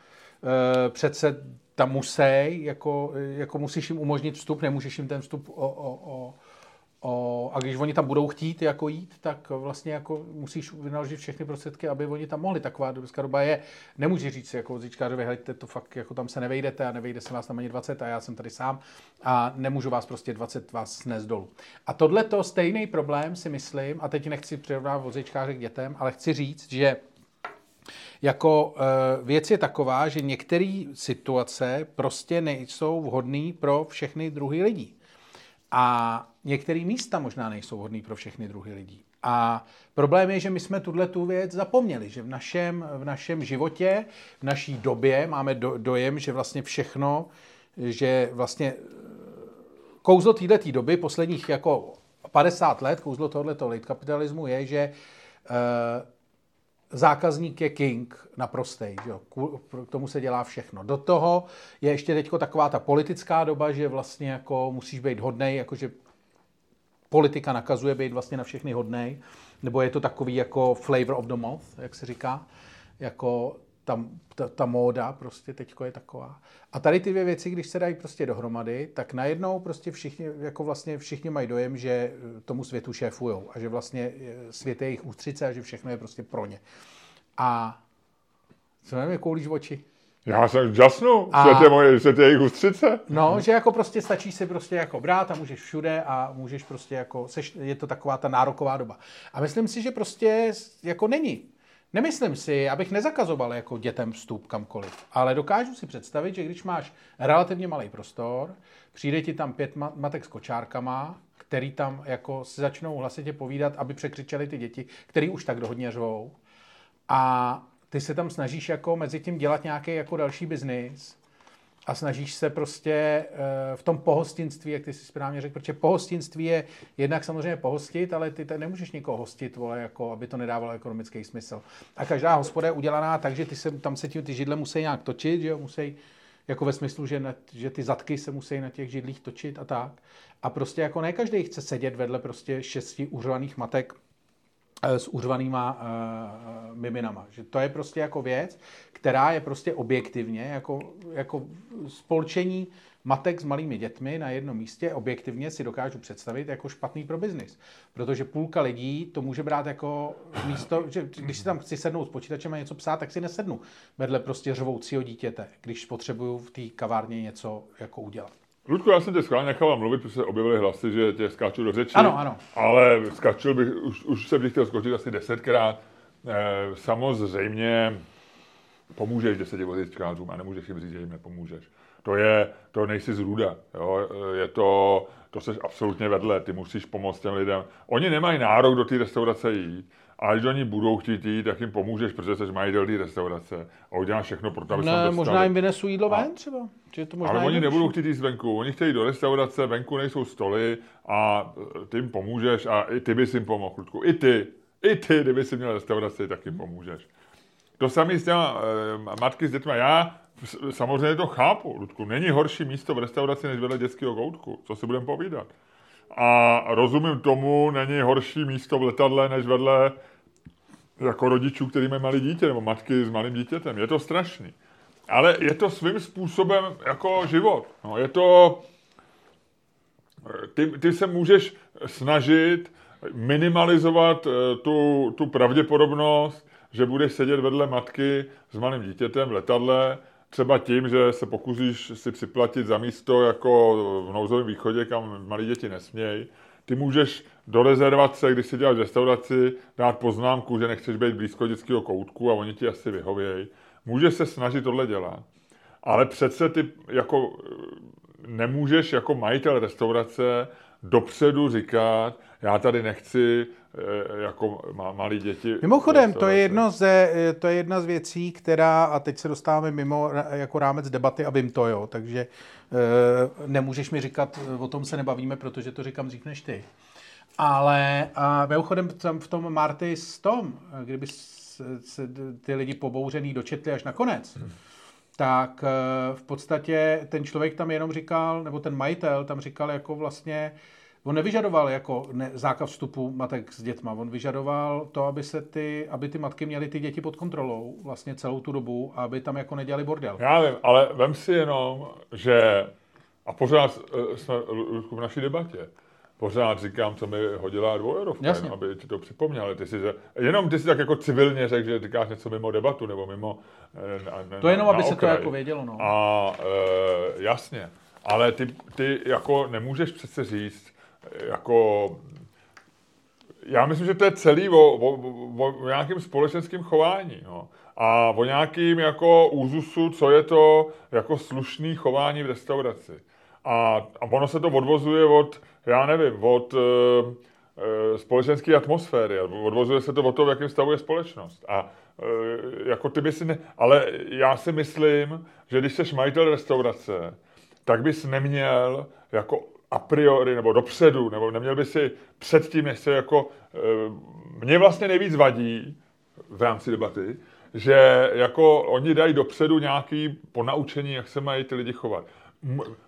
e, přece tam musí, jako, jako musíš jim umožnit vstup, nemůžeš jim ten vstup o, o, o, O, a když oni tam budou chtít jako jít, tak vlastně jako musíš vynaložit všechny prostředky, aby oni tam mohli. Taková dneska doba je. Nemůže říct jako vozíčkářovi, hejte, to fakt jako tam se nevejdete a nevejde se vás tam ani 20 a já jsem tady sám a nemůžu vás prostě 20 vás snést dolů. A tohle to stejný problém si myslím, a teď nechci přirovnávat vozíčkáře k dětem, ale chci říct, že jako e, věc je taková, že některé situace prostě nejsou vhodné pro všechny druhy lidí. A některé místa možná nejsou vhodné pro všechny druhy lidí. A problém je, že my jsme tuhle tu věc zapomněli, že v našem, v našem životě, v naší době máme do, dojem, že vlastně všechno, že vlastně kouzlo této doby, posledních jako 50 let, kouzlo tohoto late kapitalismu je, že e, zákazník je king naprostej, že jo? k tomu se dělá všechno. Do toho je ještě teď taková ta politická doba, že vlastně jako musíš být hodnej, jakože politika nakazuje být vlastně na všechny hodnej, nebo je to takový jako flavor of the month, jak se říká, jako ta, ta, ta móda prostě teďko je taková. A tady ty dvě věci, když se dají prostě dohromady, tak najednou prostě všichni, jako vlastně všichni mají dojem, že eh, tomu světu šéfujou a že vlastně eh, svět je jejich ústřice a že všechno je prostě pro ně. A co nevím, koulíš oči? Já jsem žasnu, a... svět je moje, svět je jejich ústřice. No, že jako prostě stačí si prostě jako brát a můžeš všude a můžeš prostě jako, seš, je to taková ta nároková doba. A myslím si, že prostě jako není. Nemyslím si, abych nezakazoval jako dětem vstup kamkoliv, ale dokážu si představit, že když máš relativně malý prostor, přijde ti tam pět matek s kočárkama, který tam jako si začnou hlasitě povídat, aby překřičeli ty děti, který už tak dohodně řvou. A ty se tam snažíš jako mezi tím dělat nějaký jako další biznis a snažíš se prostě eh, v tom pohostinství, jak ty si správně řekl, protože pohostinství je jednak samozřejmě pohostit, ale ty nemůžeš nikoho hostit, vole, jako, aby to nedávalo ekonomický smysl. A každá hospoda je udělaná tak, že ty se, tam se ti, ty židle musí nějak točit, že jo, musí, jako ve smyslu, že, na, že ty zadky se musí na těch židlích točit a tak. A prostě jako ne každý chce sedět vedle prostě šesti uřvaných matek s uřvanýma uh, miminama. Že to je prostě jako věc, která je prostě objektivně jako, jako spolčení matek s malými dětmi na jednom místě objektivně si dokážu představit jako špatný pro biznis. Protože půlka lidí to může brát jako místo, že když si tam chci sednout s počítačem a něco psát, tak si nesednu vedle prostě řvoucího dítěte, když potřebuju v té kavárně něco jako udělat. Ludku, já jsem tě schválně nechal mluvit, protože se objevily hlasy, že tě skáču do řeči. Ano, ano. Ale skáčil bych, už, už jsem bych chtěl skočit asi desetkrát. E, samozřejmě pomůžeš deseti vozíčkářům a nemůžeš jim říct, že jim nepomůžeš. To je, to nejsi zrůda, jo? je to, to seš absolutně vedle, ty musíš pomoct těm lidem. Oni nemají nárok do té restaurace jít, a když oni budou chtít jít, tak jim pomůžeš, protože jsi majitel té restaurace a uděláš všechno pro to, aby ne, možná jim vynesu jídlo ven třeba. Že to možná ale oni nebudou chtít jít venku, oni chtějí do restaurace, venku nejsou stoly a e, ty jim pomůžeš a i ty bys jim pomohl, Ludku. I ty, i ty, kdyby si měl restauraci, tak jim pomůžeš. To samé s těma e, matky s dětmi. Já samozřejmě to chápu, Ludku. Není horší místo v restauraci, než vedle dětského koutku. Co si budeme povídat? A rozumím tomu, není horší místo v letadle, než vedle jako rodičů, který mají malé dítě, nebo matky s malým dítětem. Je to strašný. Ale je to svým způsobem jako život. No, je to... Ty, ty se můžeš snažit minimalizovat eh, tu, tu pravděpodobnost, že budeš sedět vedle matky s malým dítětem v letadle, třeba tím, že se pokusíš si připlatit za místo jako v nouzovém východě, kam malí děti nesmějí, ty můžeš do rezervace, když si děláš restauraci, dát poznámku, že nechceš být blízko dětského koutku a oni ti asi vyhovějí. Můžeš se snažit tohle dělat. Ale přece ty jako nemůžeš jako majitel restaurace dopředu říkat, já tady nechci jako malí děti. Mimochodem, to je, jedno ze, to je jedna z věcí, která, a teď se dostáváme mimo jako rámec debaty a vím to, jo, takže e, nemůžeš mi říkat, o tom se nebavíme, protože to říkám dřív než ty. Ale a mimochodem tam v tom Martis tom, kdyby se ty lidi pobouřený dočetli až na konec, hmm. tak eh, v podstatě ten člověk tam jenom říkal, nebo ten majitel tam říkal jako vlastně, On nevyžadoval jako ne, zákaz vstupu matek s dětma, on vyžadoval to, aby se ty, aby ty matky měly ty děti pod kontrolou vlastně celou tu dobu, aby tam jako nedělali bordel. Já vím, ale vem si jenom, že, a pořád eh, jsme v naší debatě, pořád říkám, co mi hodila dvojerovka, Jasně. jenom, aby ti to připomněl. Ty si, jenom ty si tak jako civilně řekl, že říkáš něco mimo debatu nebo mimo... eh, Na, na, To jenom, na aby se to okraj. jako vědělo, no. A e, jasně, ale ty, ty jako nemůžeš přece říct, jako já myslím, že to je celý o, o, o, o nějakým společenským chování. No. A o nějakým jako úzusu, co je to jako slušný chování v restauraci. A, a ono se to odvozuje od, já nevím, od e, e, společenské atmosféry. Odvozuje se to od toho, v jakém stavu je společnost. A e, jako ty by si ne... Ale já si myslím, že když jsi majitel restaurace, tak bys neměl jako a priori nebo dopředu, nebo neměl by si předtím, než se jako... e, Mě vlastně nejvíc vadí v rámci debaty, že jako oni dají dopředu nějaký ponaučení, jak se mají ty lidi chovat.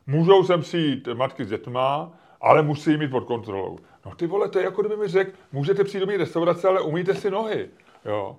Můžou sem přijít matky s dětma, ale musí mít pod kontrolou. No ty vole, to je jako kdyby mi řekl, můžete přijít do mé restaurace, ale umíte si nohy. Jo.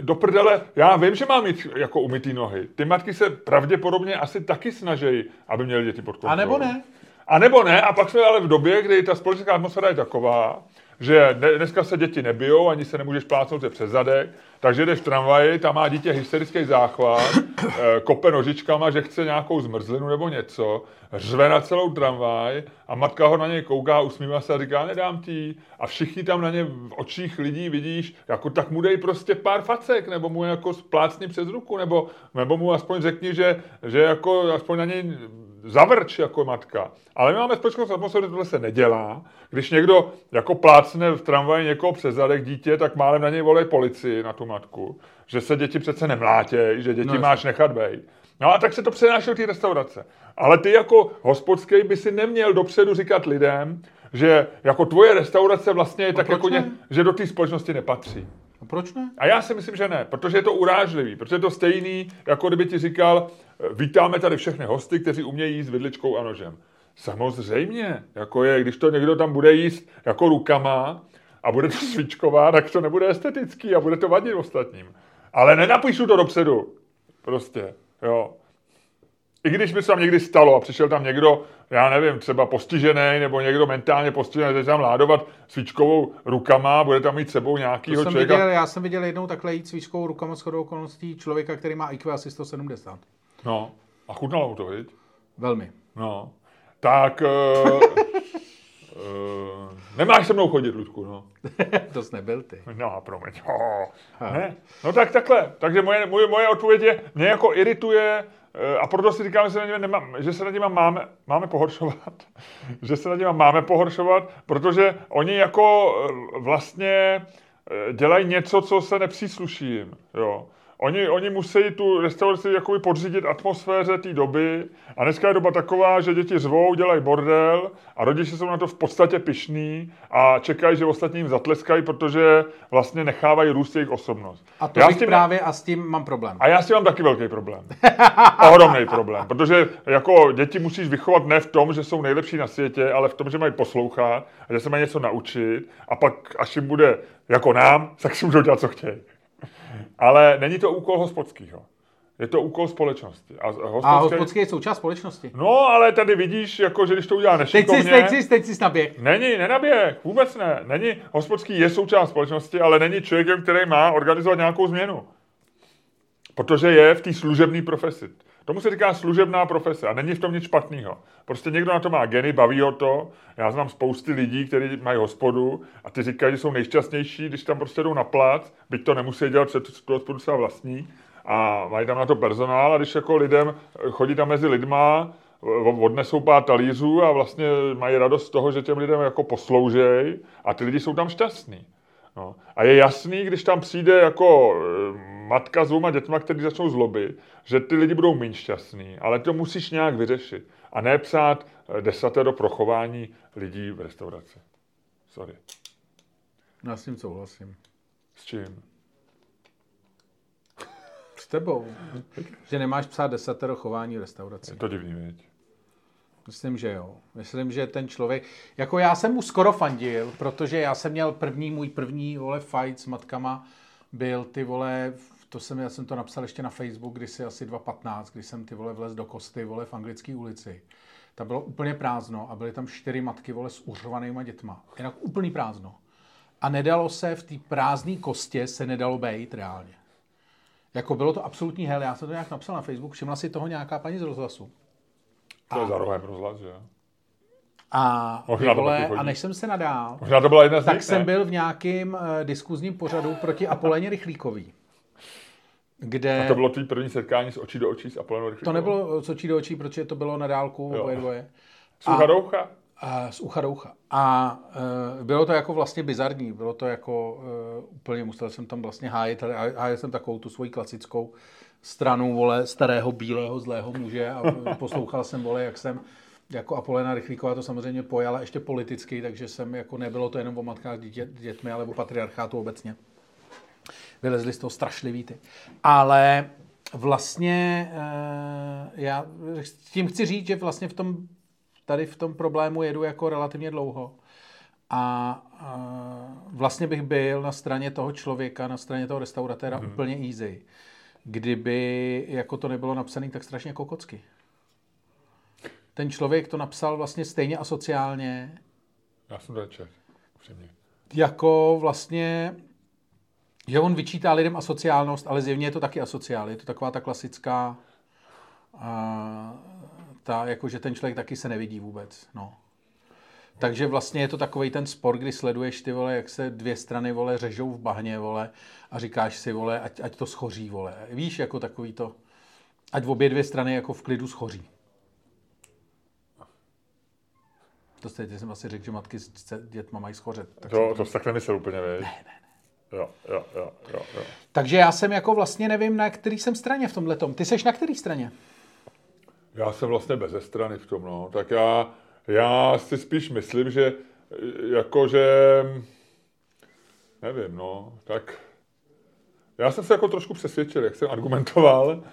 Do prdele, já vím, že mám mít jako umytý nohy. Ty matky se pravděpodobně asi taky snaží, aby měly děti pod kontrolou. A nebo ne? A nebo ne, a pak jsme ale v době, kdy ta společenská atmosféra je taková, že ne- dneska se děti nebijou, ani se nemůžeš plácnout se přes zadek, takže jdeš v tramvaji, tam má dítě hysterický záchvat, eh, kope nožičkama, že chce nějakou zmrzlinu nebo něco, řve na celou tramvaj a matka ho na něj kouká, usmívá se a říká, nedám ti. A všichni tam na ně v očích lidí vidíš, jako tak mu dej prostě pár facek, nebo mu jako splácni přes ruku, nebo, nebo mu aspoň řekni, že, že jako aspoň na něj zavrč jako matka. Ale my máme společnost atmosféru, tohle se nedělá. Když někdo jako plácne v tramvaji někoho přes zadek dítě, tak málem na něj volej policii, na tu matku. Že se děti přece nemlátějí, že děti No no, máš nechat bejt. No a tak se to přenáší do té restaurace. Ale ty jako hospodský by si neměl dopředu říkat lidem, že jako tvoje restaurace vlastně je tak proč jako, ne? ně, že do té společnosti nepatří. A proč ne? A já si myslím, že ne, protože je to urážlivý, protože je to stejný, jako kdyby ti říkal, eh, vítáme tady všechny hosty, kteří umějí jíst vidličkou a nožem. Samozřejmě, jako je, když to někdo tam bude jíst jako rukama a bude to svíčková, tak to nebude estetický a bude to vadit ostatním. Ale nenapíšu to dopředu. Prostě, jo. I když by se tam někdy stalo a přišel tam někdo, já nevím, třeba postižený nebo někdo mentálně postižený, začne tam ládovat svíčkovou rukama, bude tam mít s sebou To nějakýho jsem člověka. viděl, já jsem viděl jednou takhle jít svíčkou rukama shodou okolností člověka, který má IQ asi 170. No, a chutnalo mu to, viď? Velmi. No, tak... Uh, uh, nemáš se mnou chodit, Ludku, no. to jsi nebyl ty. No, promiň. Oh, ne. No tak takhle. Takže moje, moje, moje odpověď je, mě jako irituje, a proto si říkám, že se nad nimi, nemá, že se nad nimi máme, máme pohoršovat. že se nad nimi máme pohoršovat, protože oni jako eh, vlastně eh, dělají něco, co se nepřísluší jim. Jo. Oni, oni musí tu restauraci jakoby podřídit atmosféře té doby a dneska je doba taková, že děti řvou, dělají bordel a rodiče jsou na to v podstatě pišní a čekají, že ostatní jim zatleskají, protože vlastně nechávají růst jejich osobnost. A to Já s tím- právě a s tím mám problém. a já s tím mám taky velký problém. Ohromný problém. Protože jako děti musíš vychovat ne v tom, že jsou nejlepší na světě, ale v tom, že mají poslouchat a že se mají něco naučit a pak, až jim bude jako nám, tak si můžou dělat, co chtějí. Ale není to úkol hospodského. Je to úkol společnosti. A, hospodský... A hospodský je součást společnosti. No, ale tady vidíš, jako, že když to udělá Teď nešikovně... jsi, teď jsi, teď jsi naběh. Není, nenaběh, vůbec ne. Není, hospodský je součást společnosti, ale není člověkem, který má organizovat nějakou změnu. Protože je v té služebné profesi. Tomu se říká služebná profese a není v tom nic špatného. Prostě někdo na to má geny, baví ho to. Já znám spousty lidí, kteří mají hospodu a ty říkají, že jsou nejšťastnější, když tam prostě jdou na plac, byť to nemusí dělat před tu hospodu svá vlastní a mají tam na to personál a když jako lidem chodí tam mezi lidma, odnesou pár talířů a vlastně mají radost z toho, že těm lidem jako posloužej a ty lidi jsou tam šťastní. No. A je jasný, když tam přijde jako matka s dvouma dětma, který začnou zlobit, že ty lidi budou méně šťastní, ale to musíš nějak vyřešit. A ne psát eh, desatero pro chování lidí v restauraci. Sorry. Já s tím souhlasím. S čím? S tebou. Že nemáš psát desatero chování v restauraci. Je to divný, viď? Myslím, že jo. Myslím, že ten člověk... Jako já jsem mu skoro fandil, protože já jsem měl první, můj první, vole, fight s matkama byl, ty vole, to jsem, já jsem to napsal ještě na Facebook, kdysi asi 2015, když jsem ty vole vlez do kosty, vole, v anglické ulici. tam bylo úplně prázdno a byly tam čtyři matky, vole, s uřovanýma dětma. Jinak úplný prázdno. A nedalo se v té prázdné kostě se nedalo bejt reálně. Jako bylo to absolutní hell, já jsem to nějak napsal na Facebook, všimla si toho nějaká paní z rozhlasu. To je za rohem rozhlas, že jo? A, Možná to vole, a než jsem se nadál, Možná to byla jedna z tak nich, jsem ne? byl v nějakým uh, diskuzním pořadu proti Apoléně Rychlíkový. Kde... A to bylo tvý první setkání s očí do očí s Apolenou To Rychlíkovou? nebylo z očí do očí, protože to bylo na dálku oboje dvoje. Sucha doucha? A z ucha do ucha. A uh, bylo to jako vlastně bizarní, bylo to jako uh, úplně, musel jsem tam vlastně hájit, hájil jsem takovou tu svoji klasickou stranu, vole, starého bílého zlého muže a poslouchal jsem, vole, jak jsem jako Apolena Rychlíková to samozřejmě pojala ještě politicky, takže jsem jako nebylo to jenom o matkách s dítě, dětmi, ale o patriarchátu obecně. Vylezly z toho strašlivý ty. Ale vlastně uh, já s tím chci říct, že vlastně v tom tady v tom problému jedu jako relativně dlouho. A, a vlastně bych byl na straně toho člověka, na straně toho restauratéra hmm. úplně easy. Kdyby jako to nebylo napsané tak strašně jako kocky. Ten člověk to napsal vlastně stejně asociálně, Já jsem to upřímně. jako vlastně, že on vyčítá lidem asociálnost, ale zjevně je to taky asociál. Je to taková ta klasická, a, ta, jako že ten člověk taky se nevidí vůbec. No. Takže vlastně je to takový ten spor, kdy sleduješ ty vole, jak se dvě strany vole řežou v bahně vole a říkáš si vole, ať, ať to schoří vole. Víš, jako takový to, ať obě dvě strany jako v klidu schoří. To jste, jsem asi řekl, že matky s dětma mají schořet. Tak To, to jsi tak nemyslel úplně, víš? Ne, ne, ne. Jo, jo, jo, jo, jo. Takže já jsem jako vlastně nevím, na který jsem straně v tomhle Ty seš na který straně? Já jsem vlastně bez strany v tom, no. Tak já, já si spíš myslím, že jakože, nevím, no, tak já jsem se jako trošku přesvědčil, jak jsem argumentoval,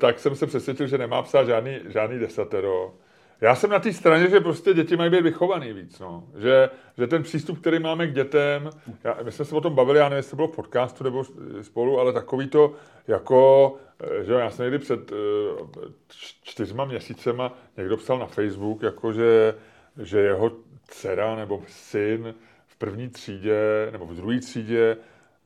tak jsem se přesvědčil, že nemá psát žádný, žádný desatero. Já jsem na té straně, že prostě děti mají být vychovaný víc, no. Že, že ten přístup, který máme k dětem, já, my jsme se o tom bavili, já nevím, jestli to bylo v podcastu nebo spolu, ale takový to, jako, eh, že jo, já jsem někdy před eh, čtyřma měsícema někdo psal na Facebook, jako že, že jeho dcera nebo syn v první třídě nebo v druhé třídě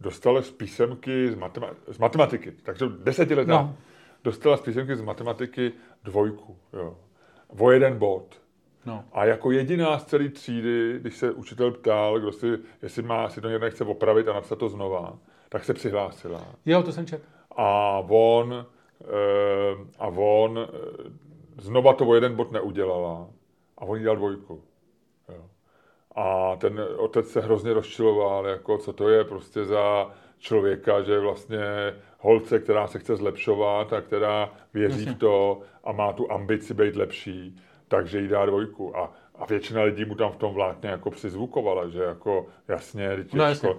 dostala z písemky z, matema- z matematiky, takže desetiletá. No. Dostala z písemky z matematiky dvojku, jo. O jeden bod. No. A jako jediná z celé třídy, když se učitel ptal, kdo si, jestli má, jestli to někdo nechce opravit a napsat to znova, tak se přihlásila. Jo, to jsem čet. A on, eh, a on eh, znova to o jeden bod neudělala. A on jí dal dvojku. Jo. A ten otec se hrozně rozčiloval, jako co to je prostě za člověka, že vlastně holce, která se chce zlepšovat a která věří v to a má tu ambici být lepší, takže jí dá dvojku. A, a většina lidí mu tam v tom vlákně jako přizvukovala, že jako jasně, No jasně.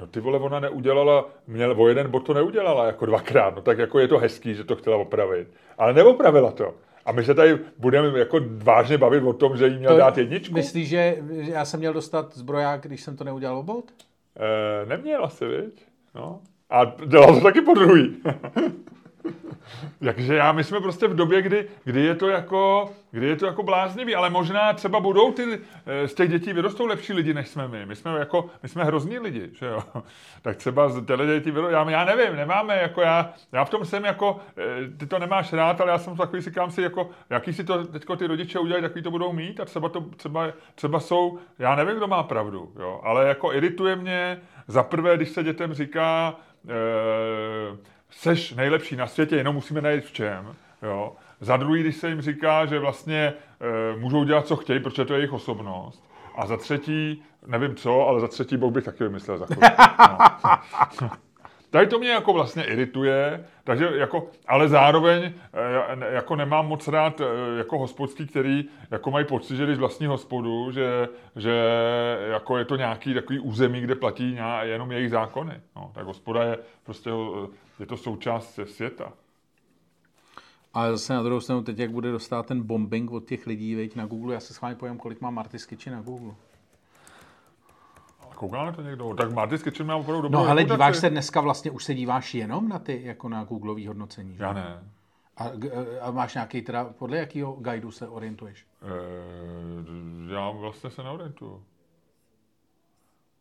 No ty vole, ona neudělala, měl, o jeden bod to neudělala jako dvakrát, no tak jako je to hezký, že to chtěla opravit. Ale neopravila to. A my se tady budeme jako vážně bavit o tom, že jí měl dát jedničku? Myslíš, že že já jsem měl dostat zbroják, když jsem to neudělal obot? E, neměl asi, viď? No. A dělal to taky po druhý. Takže já, my jsme prostě v době, kdy, kdy, je to jako, kdy je to jako bláznivý, ale možná třeba budou ty, eh, z těch dětí vyrostou lepší lidi, než jsme my. My jsme, jako, my jsme hrozní lidi, že jo. Tak třeba z těle dětí vyrostou, já, já nevím, nemáme, jako já, já v tom jsem jako, eh, ty to nemáš rád, ale já jsem takový, říkám si, jako, jaký si to teďko ty rodiče udělají, takový to budou mít a třeba to, třeba, třeba jsou, já nevím, kdo má pravdu, jo, ale jako irituje mě, za prvé, když se dětem říká, eh, seš nejlepší na světě, jenom musíme najít v čem. Jo. Za druhý, když se jim říká, že vlastně e, můžou dělat, co chtějí, protože to je jejich osobnost. A za třetí, nevím co, ale za třetí Bůh bych taky vymyslel za chvíli. No. Tady to mě jako vlastně irituje, takže jako, ale zároveň e, ne- jako nemám moc rád e, jako hospodský, který jako mají pocit, že když vlastní hospodu, že, že jako je to nějaký takový území, kde platí jenom jejich zákony. No, tak hospoda je prostě, je to součást světa. Ale zase na druhou stranu, teď jak bude dostat ten bombing od těch lidí, veď, na Google, já se s vámi povím, kolik má Marty's Kitchen na Google. Kouká na to někdo? Tak Marty's Kitchen má opravdu dobrou No ale reputaci. díváš se dneska vlastně, už se díváš jenom na ty, jako na Googleový hodnocení, že? Já ne. A, a máš nějaký teda, podle jakého guidu se orientuješ? E, já vlastně se neorientuju.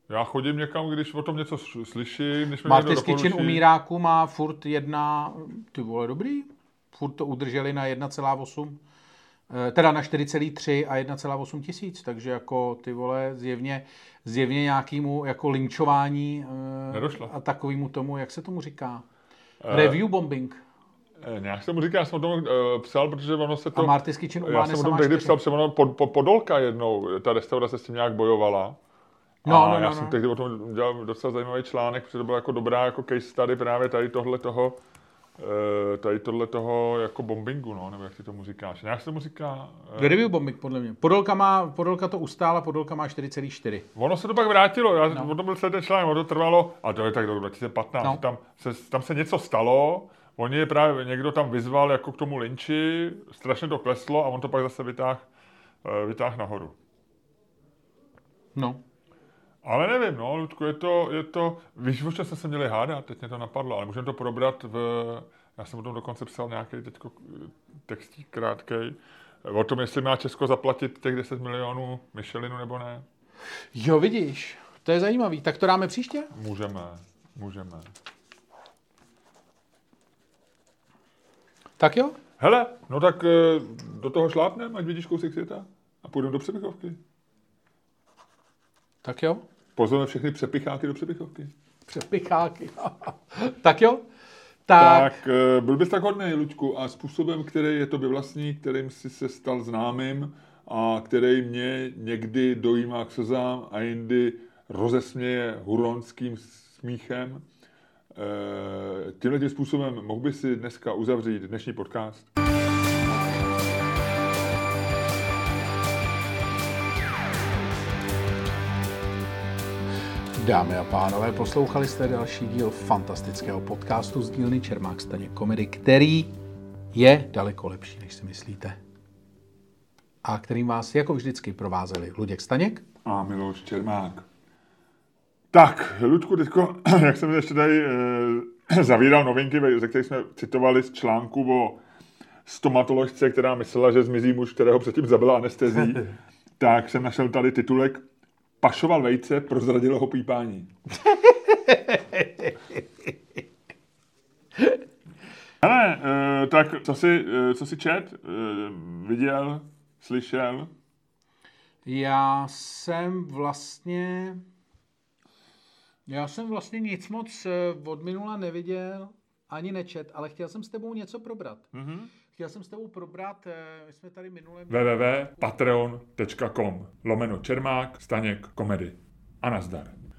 Já chodím někam, když o tom něco slyším. Když Marty's Kitchen umíráku má furt jedna, ty vole, dobrý, furt to udrželi na 1,8, eh, teda na 4,3 a 1,8 tisíc, takže jako ty vole zjevně, zjevně nějakému jako linčování eh, Nedošlo. a takovému tomu, jak se tomu říká? Uh, Review bombing. Nějak se mu říká, já jsem o tom uh, psal, protože ono se to... A Marty's Kitchen Já jsem o tom tehdy psal, protože ono pod, pod, Podolka jednou, ta restaurace s tím nějak bojovala. No, a no, já no, jsem no. tehdy o tom dělal docela zajímavý článek, protože to byla jako dobrá jako case study právě tady tohle toho, eh, tady tohle toho jako bombingu, no, nebo jak ty tomu říkáš. Jak se tomu říká? Uh... Review bombing, podle mě. Podolka, má, Podolka to ustála, Podolka má 4,4. Ono se to pak vrátilo, já, no. o tom byl celý ten článek, ono to trvalo, a to je tak do 2015, no. tam, se, tam se něco stalo, Oni je právě, někdo tam vyzval jako k tomu linči, strašně to kleslo a on to pak zase vytáh, eh, vytáh nahoru. No. Ale nevím, no, Ludku, je to, je to, víš, o jsme se měli hádat, teď mě to napadlo, ale můžeme to probrat v, já jsem o tom dokonce psal nějaký teďko textík krátkej, o tom, jestli má Česko zaplatit těch 10 milionů Michelinu nebo ne. Jo, vidíš, to je zajímavý. Tak to dáme příště? Můžeme, můžeme. Tak jo? Hele, no tak eh, do toho šlápneme, ať vidíš kousek světa a půjdeme do přepichovky. Tak jo? Pozveme všechny přepicháky do přepichovky. Přepicháky. tak jo? Tak, tak eh, byl bys tak hodný, Luďku, a způsobem, který je to vlastní, kterým jsi se stal známým a který mě někdy dojímá k slzám a jindy rozesměje huronským smíchem, Eh, tímhle tím způsobem mohl by si dneska uzavřít dnešní podcast? Dámy a pánové, poslouchali jste další díl fantastického podcastu z dílny Čermák Staně komedy, který je daleko lepší, než si myslíte. A kterým vás jako vždycky provázeli Luděk Staněk a Miloš Čermák. Tak, Ludku, teďko, jak jsem ještě tady e, zavíral novinky, ze kterých jsme citovali z článku o stomatoložce, která myslela, že zmizí muž, kterého předtím zabila anestezí, tak jsem našel tady titulek Pašoval vejce, prozradil ho pípání. Ale, e, tak co si, e, co si čet, e, viděl, slyšel? Já jsem vlastně já jsem vlastně nic moc eh, od minula neviděl, ani nečet, ale chtěl jsem s tebou něco probrat. Mm-hmm. Chtěl jsem s tebou probrat, eh, my jsme tady minule... www.patreon.com lomeno Čermák, Staněk, komedy. A nazdar.